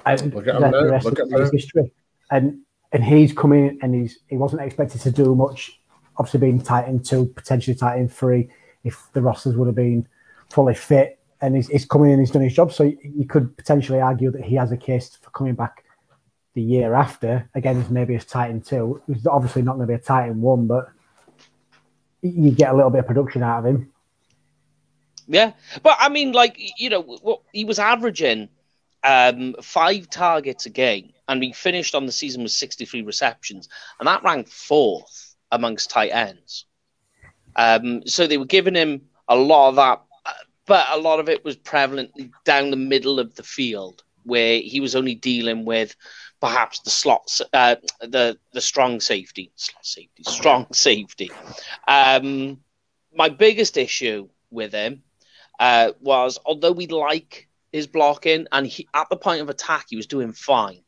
And Look at him the rest Look of his history. And and he's coming and he's he wasn't expected to do much. Obviously, being tight in two, potentially tight in three, if the rosters would have been fully fit. And he's, he's coming in, he's done his job. So you could potentially argue that he has a case for coming back the year after. Again, maybe as tight in two. He's obviously not going to be a tight in one, but you get a little bit of production out of him. Yeah, but I mean, like you know, what he was averaging um, five targets a game and he finished on the season with 63 receptions, and that ranked fourth amongst tight ends. Um, so they were giving him a lot of that, but a lot of it was prevalently down the middle of the field, where he was only dealing with perhaps the slots, uh, the the strong safety, slot safety, strong safety. Um, my biggest issue with him uh, was, although we like his blocking, and he, at the point of attack, he was doing fine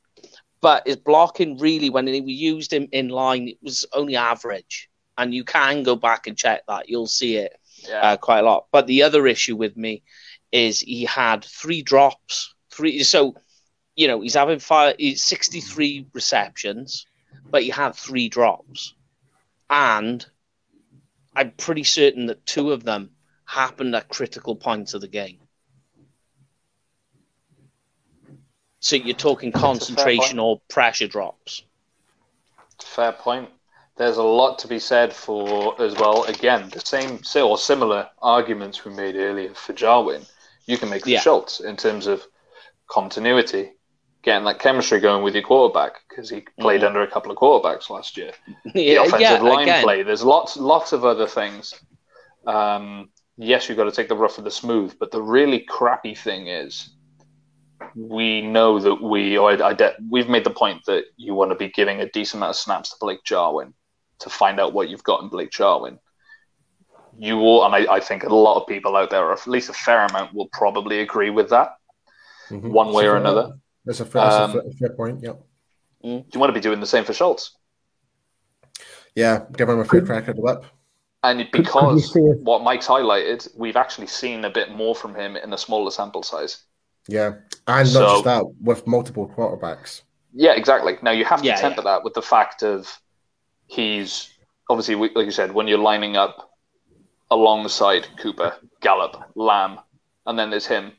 but his blocking really, when we used him in line, it was only average. And you can go back and check that. You'll see it yeah. uh, quite a lot. But the other issue with me is he had three drops. Three. So, you know, he's having five, 63 receptions, but he had three drops. And I'm pretty certain that two of them happened at critical points of the game. So you're talking concentration or pressure drops. Fair point. There's a lot to be said for as well. Again, the same or similar arguments we made earlier for Jarwin. You can make for yeah. Schultz in terms of continuity, getting that chemistry going with your quarterback because he played mm. under a couple of quarterbacks last year. yeah, the offensive yeah, line again. play. There's lots, lots of other things. Um, yes, you've got to take the rough with the smooth, but the really crappy thing is we know that we, or I, I de- we've made the point that you want to be giving a decent amount of snaps to Blake Jarwin to find out what you've got in Blake Jarwin. You will, and I, I think a lot of people out there, or at least a fair amount, will probably agree with that, mm-hmm. one way or another. That's a fair, um, that's a fair point. Yeah. Mm. You want to be doing the same for Schultz. Yeah, give him a free crack at the whip. And because what Mike's highlighted, we've actually seen a bit more from him in a smaller sample size. Yeah, and so, not just that, with multiple quarterbacks. Yeah, exactly. Now you have to yeah, temper yeah. that with the fact of he's obviously, like you said, when you're lining up alongside Cooper, Gallup, Lamb, and then there's him.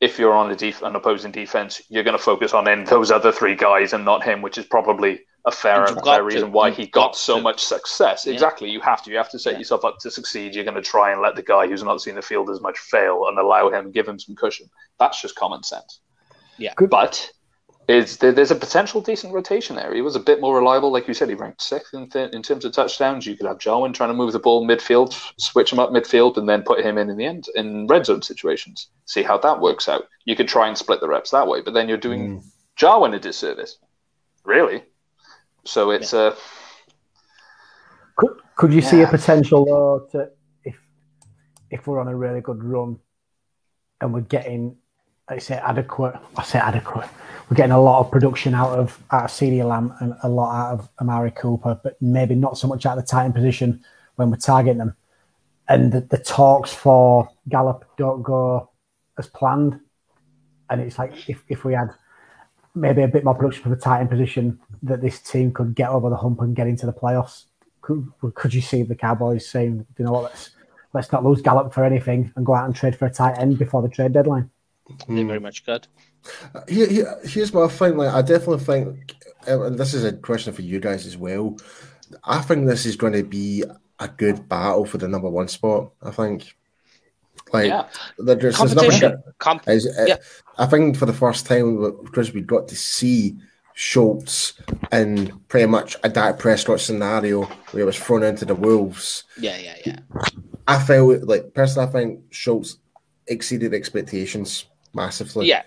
If you're on a def- an opposing defense, you're going to focus on in those other three guys and not him, which is probably a fair, and fair reason why he got, got so to. much success. Yeah. Exactly. You have to. You have to set yeah. yourself up to succeed. You're going to try and let the guy who's not seen the field as much fail and allow him, give him some cushion. That's just common sense. Yeah. Good. But is there, there's a potential decent rotation there. He was a bit more reliable, like you said. He ranked sixth in, th- in terms of touchdowns. You could have Jarwin trying to move the ball midfield, switch him up midfield, and then put him in in the end in red zone situations. See how that works out. You could try and split the reps that way, but then you're doing. Mm Jarwin a disservice, really. So it's a. Uh, could could you see a potential though to if if we're on a really good run and we're getting I say adequate I say adequate. We're getting a lot of production out of out of CeeDee Lamb and a lot out of Amari Cooper, but maybe not so much out of the tight end position when we're targeting them. And the, the talks for Gallup don't go as planned. And it's like if, if we had maybe a bit more production for the tight end position, that this team could get over the hump and get into the playoffs. Could, could you see the Cowboys saying, you know what, let's let's not lose Gallup for anything and go out and trade for a tight end before the trade deadline? They mm. very much could. Uh, here, here, here's my thing. Like, I definitely think, uh, and this is a question for you guys as well. I think this is going to be a good battle for the number one spot. I think, like, Yeah. there- there's. Competition. Comp- Is, uh, Yeah. I think for the first time, because we got to see Schultz in pretty much a Dak Prescott scenario where he was thrown into the Wolves. yeah, yeah, yeah. I felt like personally, I think Schultz exceeded expectations massively. Yeah.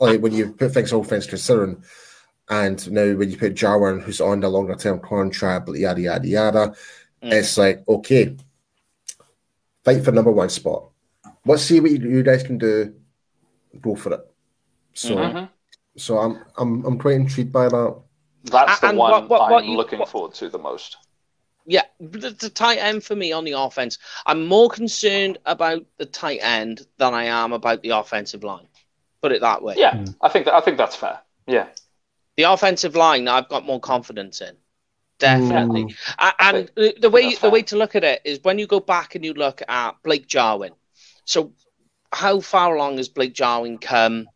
Like when you put things all things considering, and now when you put Jarwin, who's on the longer term contract, yada yada yada, Mm. it's like okay, fight for number one spot. Let's see what you, you guys can do. Go for it. So, Mhm. so I'm I'm I'm quite intrigued by that. That's the And one what- what- what I'm you- looking what- forward to the most. Yeah, the, the tight end for me on the offense, I'm more concerned about the tight end than I am about the offensive line. Put it that way. Yeah, I think that, I think that's fair. Yeah, The offensive line, I've got more confidence in. Definitely. Mm. A- And the, the way the way to look at it is when you go back and you look at Blake Jarwin. So, how far along has Blake Jarwin come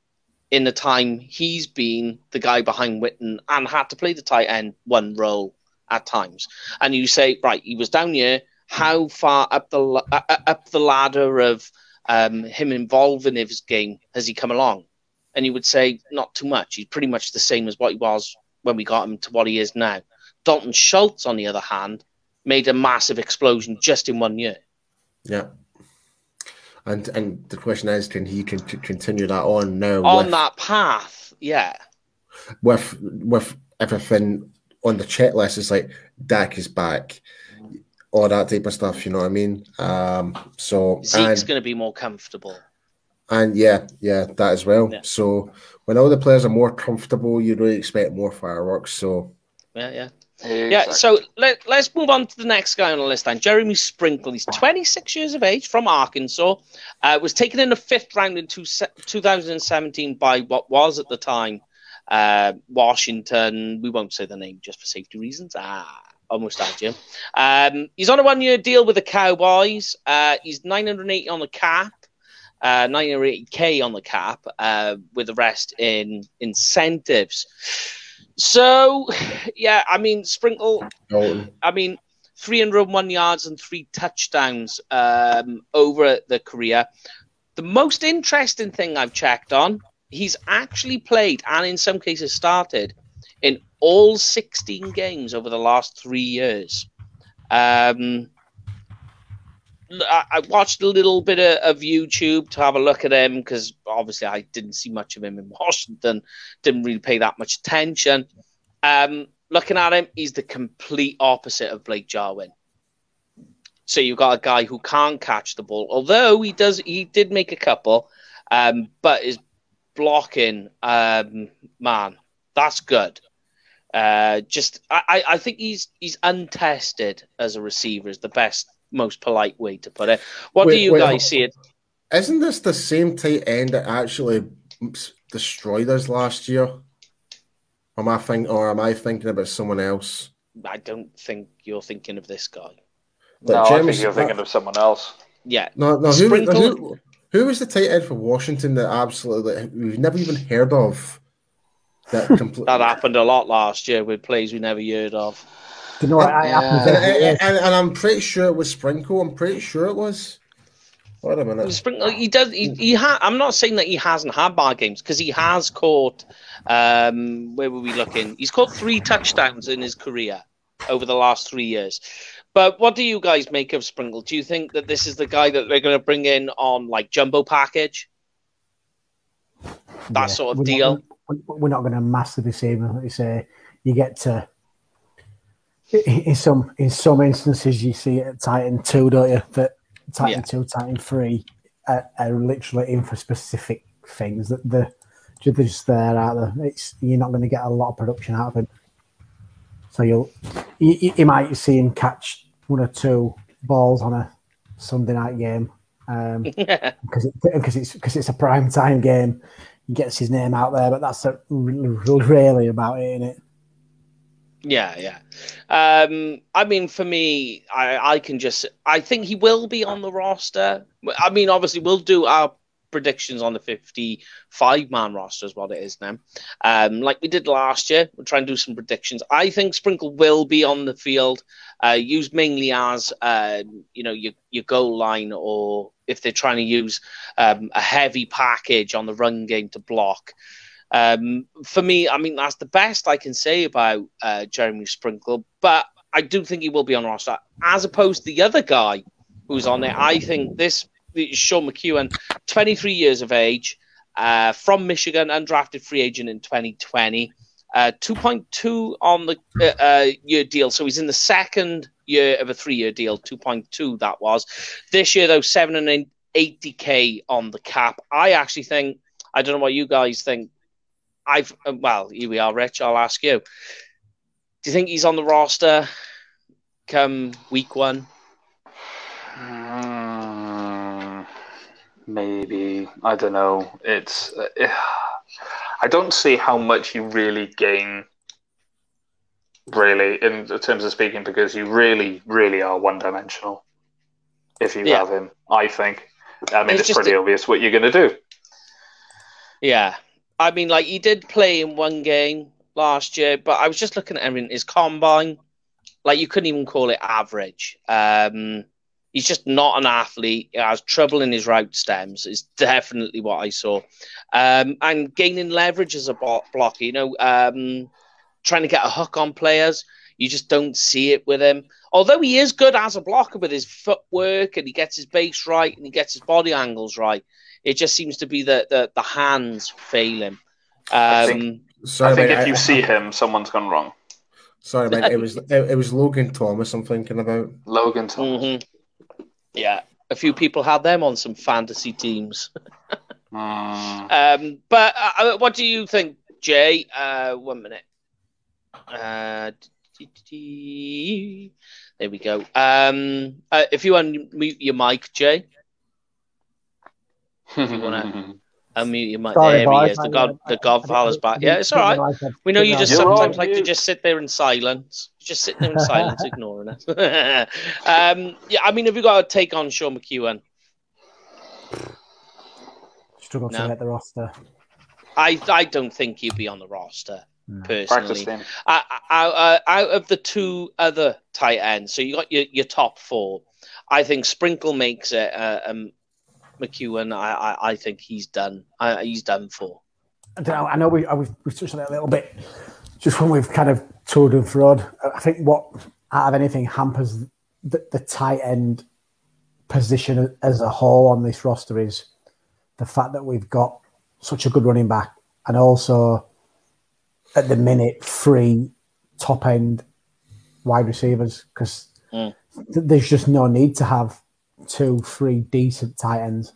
in the time he's been the guy behind Witten and had to play the tight end one role at times? And you say, right, he was down here. How far up the uh, uh, up the ladder of um, him involving in his game has he come along? And you would say not too much. He's pretty much the same as what he was when we got him to what he is now. Dalton Schultz, on the other hand, made a massive explosion just in one year. Yeah. And and the question is, can he con- continue that on now? On with- that path, yeah. with with everything on the checklist it's like Dak is back, all that type of stuff. You know what I mean? Um, so Zeke's going to be more comfortable. and yeah, yeah, that as well. Yeah. So when all the players are more comfortable, you really expect more fireworks. So Yeah, yeah. Exactly. Yeah, so let, let's move on to the next guy on the list then. Jeremy Sprinkle. He's 26 years of age from Arkansas. Uh, was taken in the fifth round in two, 2017 by what was at the time uh, Washington. We won't say the name just for safety reasons. Ah, almost had you. Um, he's on a one year deal with the Cowboys. Uh, he's 980 on the cap. Uh, 980k on the cap, uh, with the rest in incentives. So, yeah, I mean, Sprinkle Dalton, I mean, 301 yards and three touchdowns um, over the career. The most interesting thing I've checked on, he's actually played and in some cases started in all 16 games over the last three years. Um, I, watched a little bit of, of YouTube to have a look at him because obviously I didn't see much of him in Washington, didn't really pay that much attention. Um, looking at him, he's the complete opposite of Blake Jarwin. So you've got a guy who can't catch the ball, although he does. He did make a couple, um, but his blocking, um, man, that's good. Uh, just, I I think he's he's untested as a receiver. Is the best, most polite way to put it. What do you wait, guys see it? isn't this the same tight end that actually destroyed us last year? Am I think, or am I thinking about someone else? I don't think you're thinking of this guy. But no, I think you're thinking uh, of someone else. Yeah, No, no. Who, who, who was the tight end for Washington that absolutely we've never even heard of? That completely. that happened a lot last year with plays we never heard of. Do you know what Yeah. happens and, and, and I'm pretty sure it was Sprinkle. I'm pretty sure it was. Wait a minute. Sprinkle, he does. He, he ha- I'm not saying that he hasn't had bad games because he has caught. Um, where were we looking? He's caught three touchdowns in his career over the last three years. But what do you guys make of Sprinkle? Do you think that this is the guy that they're going to bring in on like jumbo package? That Yeah. sort of We're not- deal. we're not going to massively see him. Like you say, you get to in some in some instances you see it at Titan two, don't you? That Titan yeah. two, Titan three are, are, literally in for specific things that the they're just there out there. It's you're not going to get a lot of production out of him. So you'll you, you might see him catch one or two balls on a Sunday night game um, because it, it's because it's a prime time game. He gets his name out there, but that's a, really about it, isn't it? Yeah, yeah. Um, I mean, for me, I, I can just, I think he will be on the roster. I mean, obviously, we'll do our predictions on the 55 man roster, is what it is now. Um, like we did last year, we'll try and do some predictions. I think Sprinkle will be on the field, uh, used mainly as, uh, you know, your, your goal line, or if they're trying to use um, a heavy package on the run game to block. Um, for me, I mean, that's the best I can say about uh, Jeremy Sprinkle, but I do think he will be on roster. As opposed to the other guy who's on there, I think this Sean McKeon, 23 years of age, uh, from Michigan, undrafted free agent in 2020. Uh, 2.2 on the uh, uh, year deal. So he's in the second year of a three year deal, 2.2 that was. This year, though, 780k on the cap. I actually think, I don't know what you guys think, I've uh, well, here we are, Rich. I'll ask you. Do you think he's on the roster come week one? Mm, maybe I don't know. It's uh, I don't see how much you really gain, really, in terms of speaking, because you really, really are one dimensional. If you yeah. have him, I think. I mean, it's, it's pretty a... obvious what you're going to do. Yeah, I mean, like he did play in one game last year, but I was just looking at him in his combine. Like you couldn't even call it average. Um, he's just not an athlete. He has trouble in his route stems. Is definitely what I saw. Um, and gaining leverage as a blocker. You know, um, trying to get a hook on players. You just don't see it with him. Although he is good as a blocker with his footwork and he gets his base right and he gets his body angles right. It just seems to be the the, the hands failing. Um, I think, sorry, I think mate, if you I, see him, someone's gone wrong. Sorry, mate. It was it, it, was Logan Thomas. I'm thinking about Logan Thomas. Mm-hmm. Yeah, a few people had them on some fantasy teams. mm. um, but uh, uh, what do you think, Jay? Uh, one minute. Uh, there we go. Um, uh, if you unmute your mic, Jay if you want to unmute your mic. Sorry, there he is. The God, the Godfather's back. Yeah, it's all right. We know you just sometimes like to just sit there in silence. Just sitting there in silence, ignoring us. um, yeah, I mean, have you got a take on Sean McKeon? Struggle no. to get the roster. I I don't think he'd be on the roster. Personally, I, I, I, out of the two other tight ends, so you got your, your top four. I think Sprinkle makes it a, um, McKeon, I, I, I think he's done. I, he's done for. I, know, I know we, we've, we've touched on it a little bit just when we've kind of toured and fraud. I think what out of anything hampers the, the tight end position as a whole on this roster is the fact that we've got such a good running back and also at the minute free top end wide receivers because mm. th- there's just no need to have two, three decent tight ends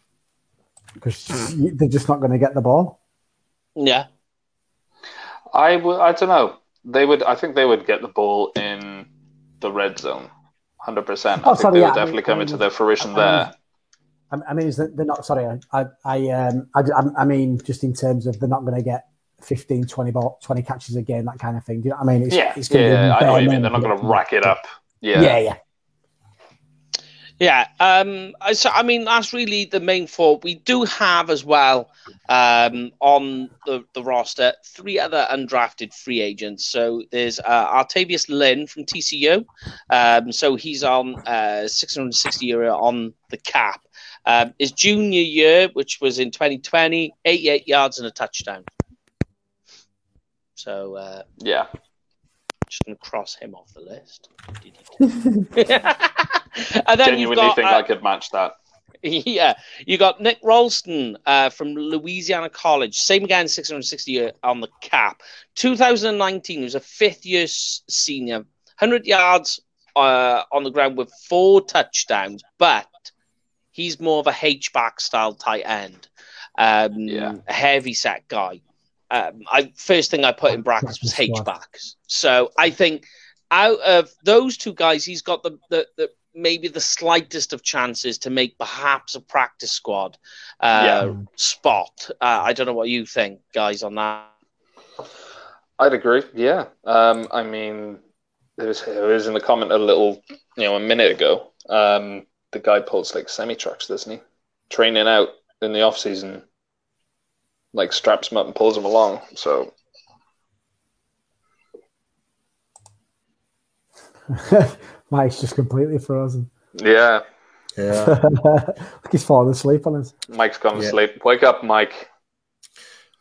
because they're just not going to get the ball. Yeah, I would. I don't know. They would. I think they would get the ball in the red zone, hundred percent. I oh, think sorry, they yeah, would definitely I mean, come I mean, into their fruition I there. I mean, is that they're not sorry. I, I, um, I, I mean, just in terms of they're not going to get 15, 20 ball, 20 catches a game, that kind of thing. Do you know what I mean? It's, yeah, it's yeah. I know what you mean. They're not going to rack it up. Yeah, yeah, yeah. Yeah, um, so I mean that's really the main fault. We do have as well um, on the, the roster three other undrafted free agents. So there's uh, Artayvious Lynn from TCU. Um, so he's on uh, 660 euro on the cap. Um, his junior year, which was in 2020, 88 yards and a touchdown. So uh, yeah, just gonna cross him off the list. and then Genuinely got, think uh, I could match that. yeah, you got Nick Ralston uh, from Louisiana College. Same again, 660 on the cap. 2019, he was a fifth year senior, 100 yards uh, on the ground with four touchdowns, but he's more of a H back style tight end, um, Yeah. a heavy set guy. Um, I first thing I put in brackets was H backs. So I think out of those two guys, he's got the, the, the maybe the slightest of chances to make perhaps a practice squad uh, Yeah. spot. Uh, I don't know what you think, guys, on that. I'd agree. Yeah. Um, I mean, it was it was in the comment a little, you know, a minute ago. Um, the guy pulls like semi trucks, doesn't he? Training out in the off season, like straps him up and pulls him along. So Mike's just completely frozen. yeah, Yeah. like he's falling asleep on us. Mike's gone to Yeah. sleep. Wake up, Mike.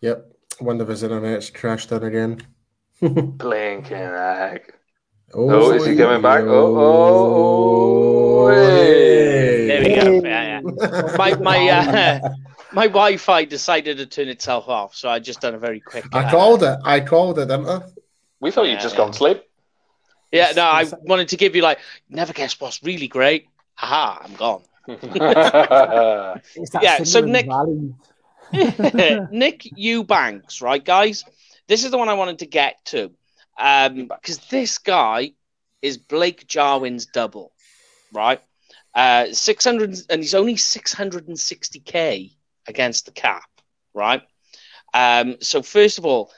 yep. One of his internet's crashed out again. Blinking egg. Oh, is he coming back? Oh, oh, oh, hey. There we go. Yeah, yeah. My my uh, my Wi-Fi decided to turn itself off, so I just done a very quick. I uh, called it. I called it, didn't I? We thought Yeah, you'd just yeah. gone to sleep. Yeah, no, I wanted to give you like never guess what's really great. Haha, I'm gone. Yeah, so Nick- Valley. Nick Eubanks, right, guys? This is the one I wanted to get to. Um, because this guy is Blake Jarwin's double, right? Uh, 600, and he's only 660k against the cap, right? Um, so, first of all,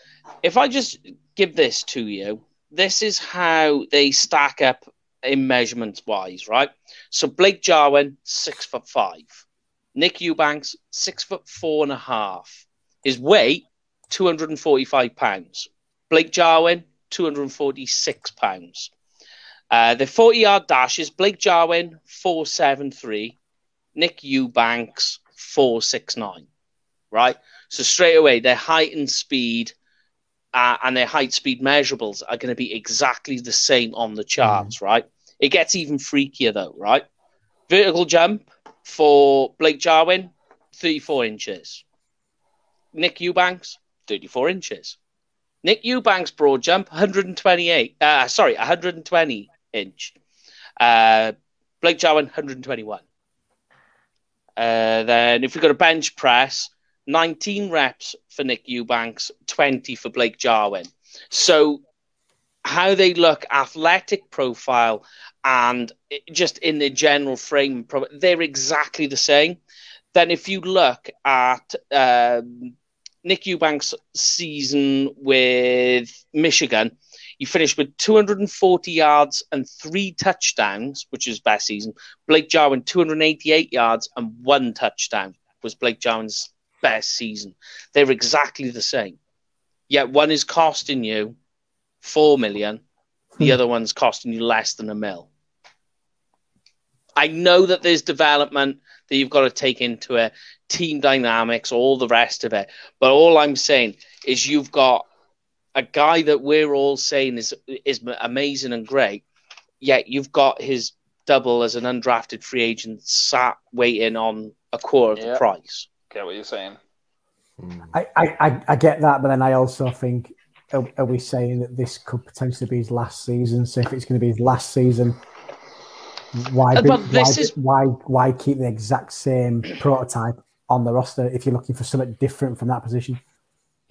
if I just give this to you, this is how they stack up in measurements wise, right? So, Blake Jarwin, six foot five. Nick Eubanks, six foot four and a half. His weight, 245 pounds. Blake Jarwin, 246 pounds. Uh, the 40 yard dashes, Blake Jarwin, 473. Nick Eubanks, 469. Right? So straight away, their height and speed uh, and their height speed measurables are going to be exactly the same on the charts, right? It gets even freakier though, right? Vertical jump for Blake Jarwin, 34 inches. Nick Eubanks, 34 inches. Nick Eubanks broad jump, 128. Uh, sorry, 120 inch. Uh, Blake Jarwin, 121. Uh, then if we go to bench press, 19 reps for Nick Eubanks, 20 for Blake Jarwin. So how they look, athletic profile, and just in the general frame, they're exactly the same. Then if you look at um, Nick Eubanks' season with Michigan, he finished with 240 yards and three touchdowns, which is best season. Blake Jarwin, 288 yards and one touchdown was Blake Jarwin's best season. They're exactly the same. Yet one is costing you four million, the hmm. other one's costing you less than a mil. I know that there's development that you've got to take into it, team dynamics, all the rest of it. But all I'm saying is you've got a guy that we're all saying is is amazing and great, yet you've got his double as an undrafted free agent sat waiting on a quarter of Yeah. the price. Get what you're saying? I, I, I, I get that, but then I also think, are, are we saying that this could potentially be his last season? So if it's going to be his last season, why, be- but this why, is- why why keep the exact same prototype on the roster if you're looking for something different from that position?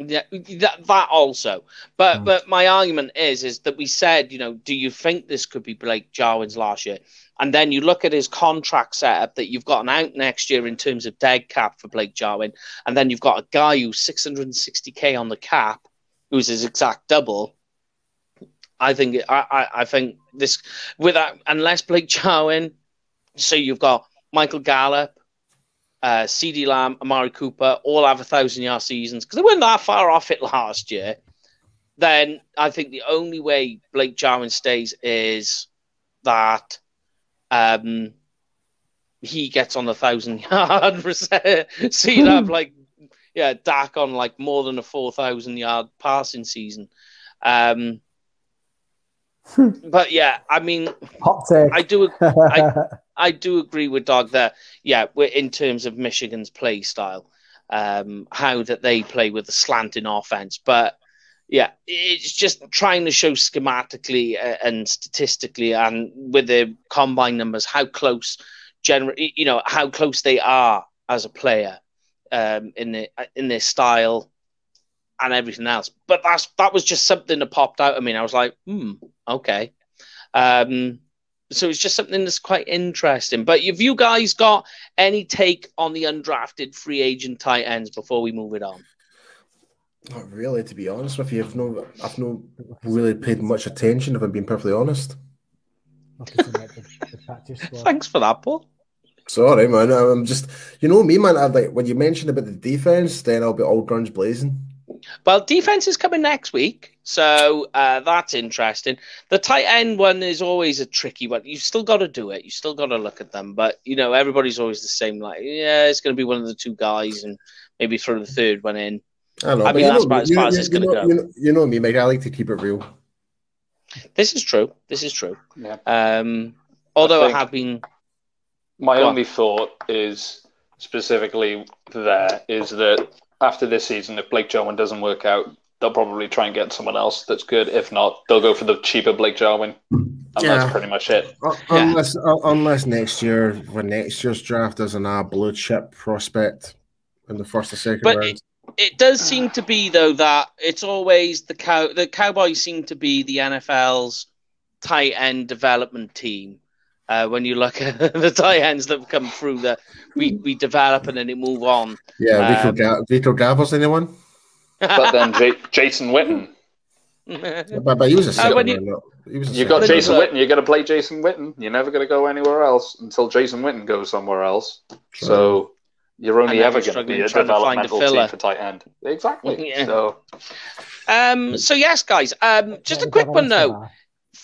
Yeah, that, that also. But Mm. but my argument is is that we said, you know, do you think this could be Blake Jarwin's last year? And then you look at his contract setup that you've got an out next year in terms of dead cap for Blake Jarwin, and then you've got a guy who's 660k on the cap, who's his exact double. I think I, I, I think this without unless Blake Jarwin, so you've got Michael Gallup, uh, CeeDee Lamb, Amari Cooper all have a thousand yard seasons because they weren't that far off it last year. Then I think the only way Blake Jarwin stays is that um, he gets on the thousand yard. you'd have like yeah, Dak on like more than a four thousand yard passing season. Um, but yeah, I mean, Hot take. I do. I, I do agree with Doug that yeah, we're in terms of Michigan's play style, um, how that they play with the slanting offense, but yeah, it's just trying to show schematically uh, and statistically and with the combine numbers how close, generally, you know, how close they are as a player um, in the in their style and everything else. But that's that was just something that popped out. I mean, I was like, hmm, okay. Um, so it's just something that's quite interesting. But have you guys got any take on the undrafted free agent tight ends before we move it on? Not really, to be honest with you. I've no, I've no really paid much attention. If I'm being perfectly honest. Thanks for that, Paul. Sorry, man. I'm just, you know me, man. I like when you mentioned about the defense, then I'll be all guns blazing. Well, defense is coming next week, so uh, that's interesting. The tight end one is always a tricky one. You've still got to do it. You've still got to look at them, but you know everybody's always the same. Like, yeah, it's going to be one of the two guys, and maybe throw the third one in. I know. I mean, that's about as far as it's going to go. You know, you know me, Mike. I like to keep it real. This is true. This is true. Yeah. Um, although I, I have been. My only on. thought is specifically there is that after this season, if Blake Jarwin doesn't work out, they'll probably try and get someone else that's good. If not, they'll go for the cheaper Blake Jarwin. And yeah. that's pretty much it. Uh, unless uh, unless next year, for next year's draft, there's an uh, blue chip prospect in the first or second but round. It, it does seem to be though that it's always the cow the Cowboys seem to be the NFL's tight end development team. Uh, when you look at the tight ends that come through, that we, we develop and then they move on. Yeah, um, Vito, Vito Gavos, anyone? but then J- Jason Witten. but, but he was a uh, you, he you got Jason Witten. You're going to play Jason Witten. You're never going to go anywhere else until Jason Witten goes somewhere else. Sure. So you're only ever going to be a developmental a team for tight end. Exactly. Yeah. So, um, so yes, guys. Um, just a quick one though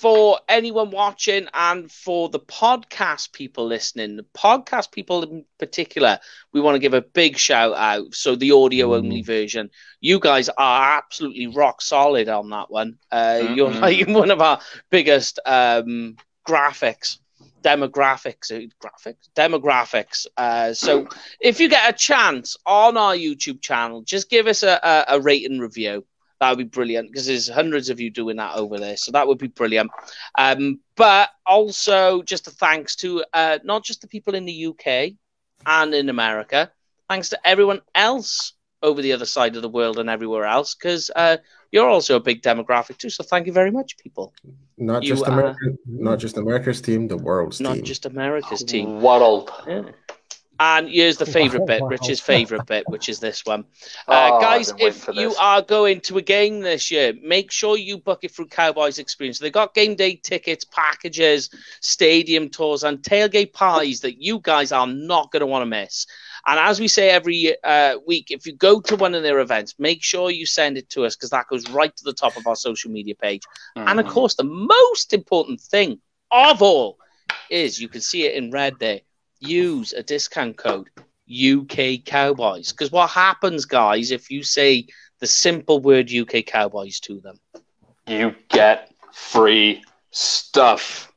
for anyone watching and for the podcast people listening, the podcast people in particular, we want to give a big shout out. So the audio only mm. version, you guys are absolutely rock solid on that one. Uh, mm-hmm. You're like one of our biggest um, graphics demographics, uh, graphics, demographics. Uh, so if you get a chance on our YouTube channel, just give us a, a, a rate and review that would be brilliant because there's hundreds of you doing that over there. So that would be brilliant. Um, but also, just a thanks to uh, not just the people in the UK and in America, thanks to everyone else over the other side of the world and everywhere else because uh, you're also a big demographic too. So thank you very much, people. Not you, just America, uh, not just America's team, the world's team. not team. just America's team. World. Yeah. And here's the favorite bit, Rich's favorite bit, which is this one. Uh, oh, guys, if you are going to a game this year, make sure you book it through Cowboys Experience. They've got game day tickets, packages, stadium tours, and tailgate parties that you guys are not going to want to miss. And as we say every uh, week, if you go to one of their events, make sure you send it to us because that goes right to the top of our social media page. Mm-hmm. And of course, the most important thing of all is you can see it in red there use a discount code UK Cowboys. Because what happens, guys, if you say the simple word UK Cowboys to them? You get free stuff.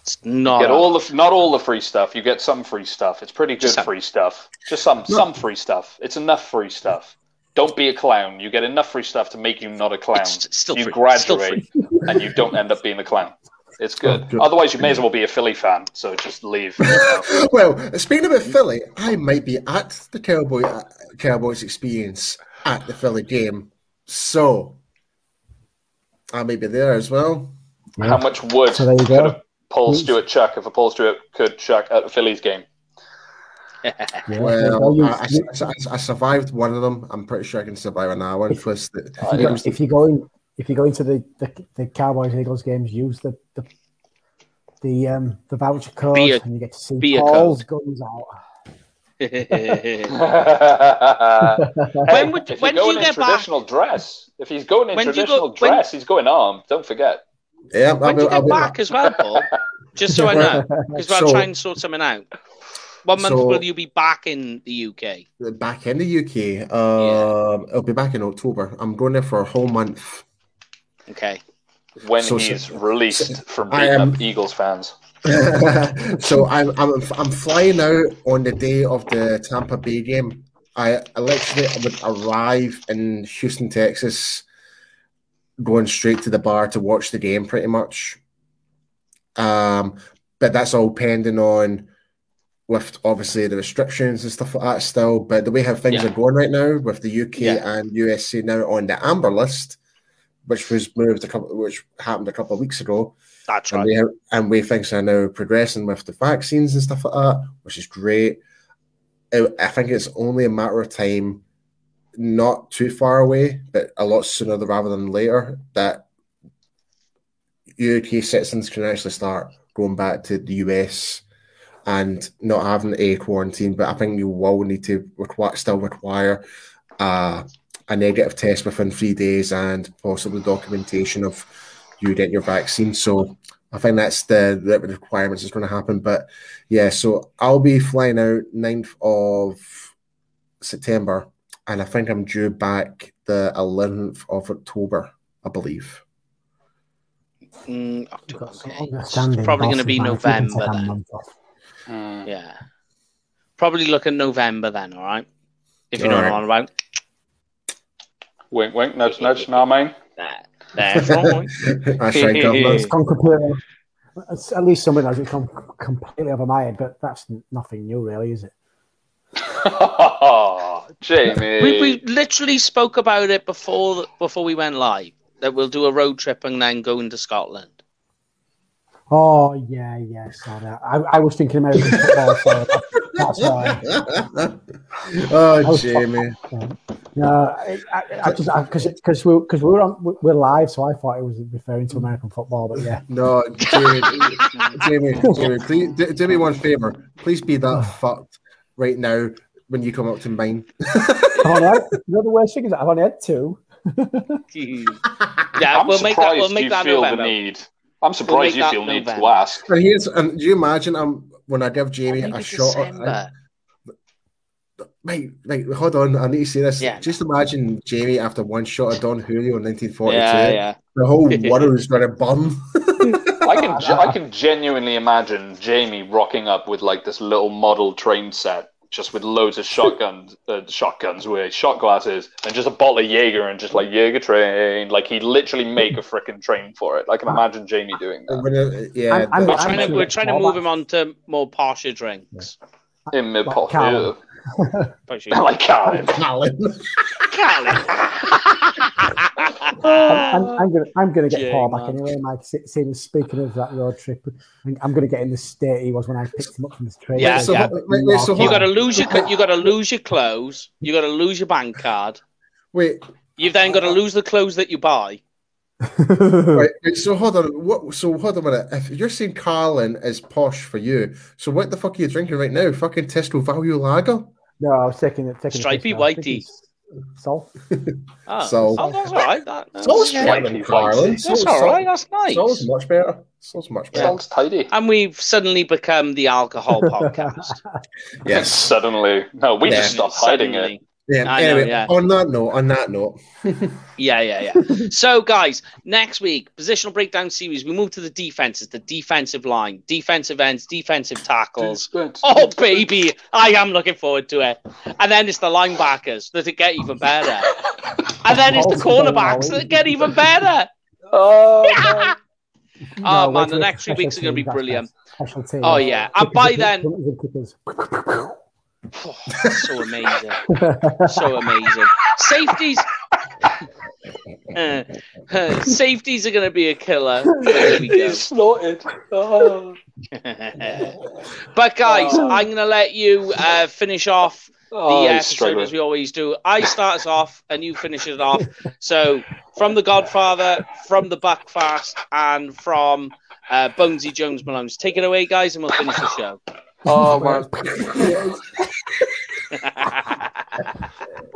It's not you get all the not all the free stuff. You get some free stuff. It's pretty good free stuff. Just some some free stuff. It's enough free stuff. Don't be a clown. You get enough free stuff to make you not a clown. It's still you free. graduate and you don't end up being a clown. It's good. Oh, good. Otherwise, you may as well be a Philly fan. So just leave. well, speaking about Philly, I might be at the Cowboy uh, Cowboys experience at the Philly game, so I may be there as well. How much wood so could Paul Stewart chuck if a Paul Stewart could chuck at a Phillies game? well, I, I, I, survived one of them. I'm pretty sure I can survive another one. If, if, you, if you go in, if you go into the, the, the Cowboys Eagles games, use the the the, um, the voucher code a, and you get to see Paul's code. guns out. when would, if when you get traditional back? dress, if he's going in when traditional go, dress, when... he's going armed. Don't forget. Yeah, when do you get back as well, Paul? Just so I know, because we're so, trying to sort something out. What month so, will you be back in the UK? Back in the UK, um, yeah. I'll be back in October. I'm going there for a whole month. Okay. When so, he's so, released from beating am, up Eagles fans. so I'm, I'm I'm flying out on the day of the Tampa Bay game. I, I literally would arrive in Houston, Texas, going straight to the bar to watch the game, pretty much. Um, but that's all pending on with obviously the restrictions and stuff like that still. But the way how things Yeah. are going right now with the UK Yeah. and USA now on the amber list, which was moved a couple, which happened a couple of weeks ago, That's and right. have, and way things are now progressing with the vaccines and stuff like that, which is great. I I think it's only a matter of time, not too far away, but a lot sooner rather than later, that UK citizens can actually start going back to the US and not having a quarantine. But I think you will need to require, still require uh, a negative test within three days and possibly documentation of you getting your vaccine. So I think that's the, the requirements is going to happen. But yeah, so I'll be flying out 9th of September, and I think I'm due back the 11th of October, I believe. Mm, October, got some okay. understanding It's probably going to be man, if you can November then. month off. Hmm. Yeah. Probably look at November then, all right? If you know what I'm Alright. on about. Wink, wink, nudge, nudge. Now, mine. There. That's right. That's right, governor. It's gone completely. At least something that's gone completely over my head, but that's nothing new, really, is it? Jamie. we, we literally spoke about it before before we went live that we'll do a road trip and then go into Scotland. Oh yeah, yeah. Sorry, I, I was thinking American football, so that's why. oh, Jamie. No, I, I, I just because because we because we were on we're live, so I thought it was referring to American football, but yeah. No, Jamie, Jamie, Jamie, please do, do me one favor. Please be that fucked right now when you come up to mine. I've only had, you know the worst thing is I've only had two. yeah, I'm we'll make that. We'll make you that feel November. the need. I'm surprised make you that feel need to ask. But here's, and do you imagine um, when I give Jamie Maybe a shot? December. Wait, wait, hold on. I need to say this. Yeah. Just imagine Jamie after one shot of Don Julio in 1942. Yeah, yeah. The whole world is going to burn. I can I can genuinely imagine Jamie rocking up with like this little model train set, just with loads of shotguns, uh, shotguns with shot glasses, and just a bottle of Jaeger and just like Jaeger train. Like he'd literally make a freaking train for it. I can imagine Jamie doing that When it- yeah, I'm- I'm- We're I'm trying to we're trying to move him on to more posher drinks. in mid pot. Callum. Posher- like Calvin. Alan. I'm, I'm, I'm gonna I'm gonna get Jay, Paul back man. anyway, Mike. Se- Seeing speaking of that road trip, I'm, I'm gonna get in the state he was when I picked him up from the train. Yeah, so, yeah. Wait, wait, so You hold- got to lose your co- you got to lose your clothes. You got to lose your bank card. wait, You've then got to lose the clothes that you buy. Right, so hold on. What? So hold on a minute. If you're saying Carling is posh for you, so what the fuck are you drinking right now? Fucking Tesco Value Lager. No, I was taking it. Taking Stripey the piss now. I think whitey. It's Salt. Oh, So- oh that's all right. That, Salt's yeah. better than Carling. That's Salt's- all right. That's nice. Salt's much better. Salt's much better. Sounds tidy. And we've suddenly become the alcohol podcast. Yes. Suddenly, no, we Yeah. just stopped hiding it. Suddenly. Yeah. I know, yeah. on that note, on that note, Yeah, yeah, yeah. so, guys, next week, positional breakdown series, we move to the defenses, the defensive line, defensive ends, defensive tackles. Oh, baby, I am looking forward to it. And then it's the linebackers that get even better. And then it's the cornerbacks that get even better. Oh, Oh, No, wait man, the next three weeks are going to be brilliant. that's Special teams. Oh, yeah. And by then, Punters and kickers. Oh, so amazing. So amazing. Safeties. Uh, uh, safeties are going to be a killer. He's snorted. Oh. but guys, I'm going to let you uh, finish off Oh, the he's episode struggling. as we always do. I start us off and you finish it off. So from the Godfather, from the Buckfast, and from uh, Bonesy Jones Malone's. Take it away, guys, and we'll finish the show. Oh my!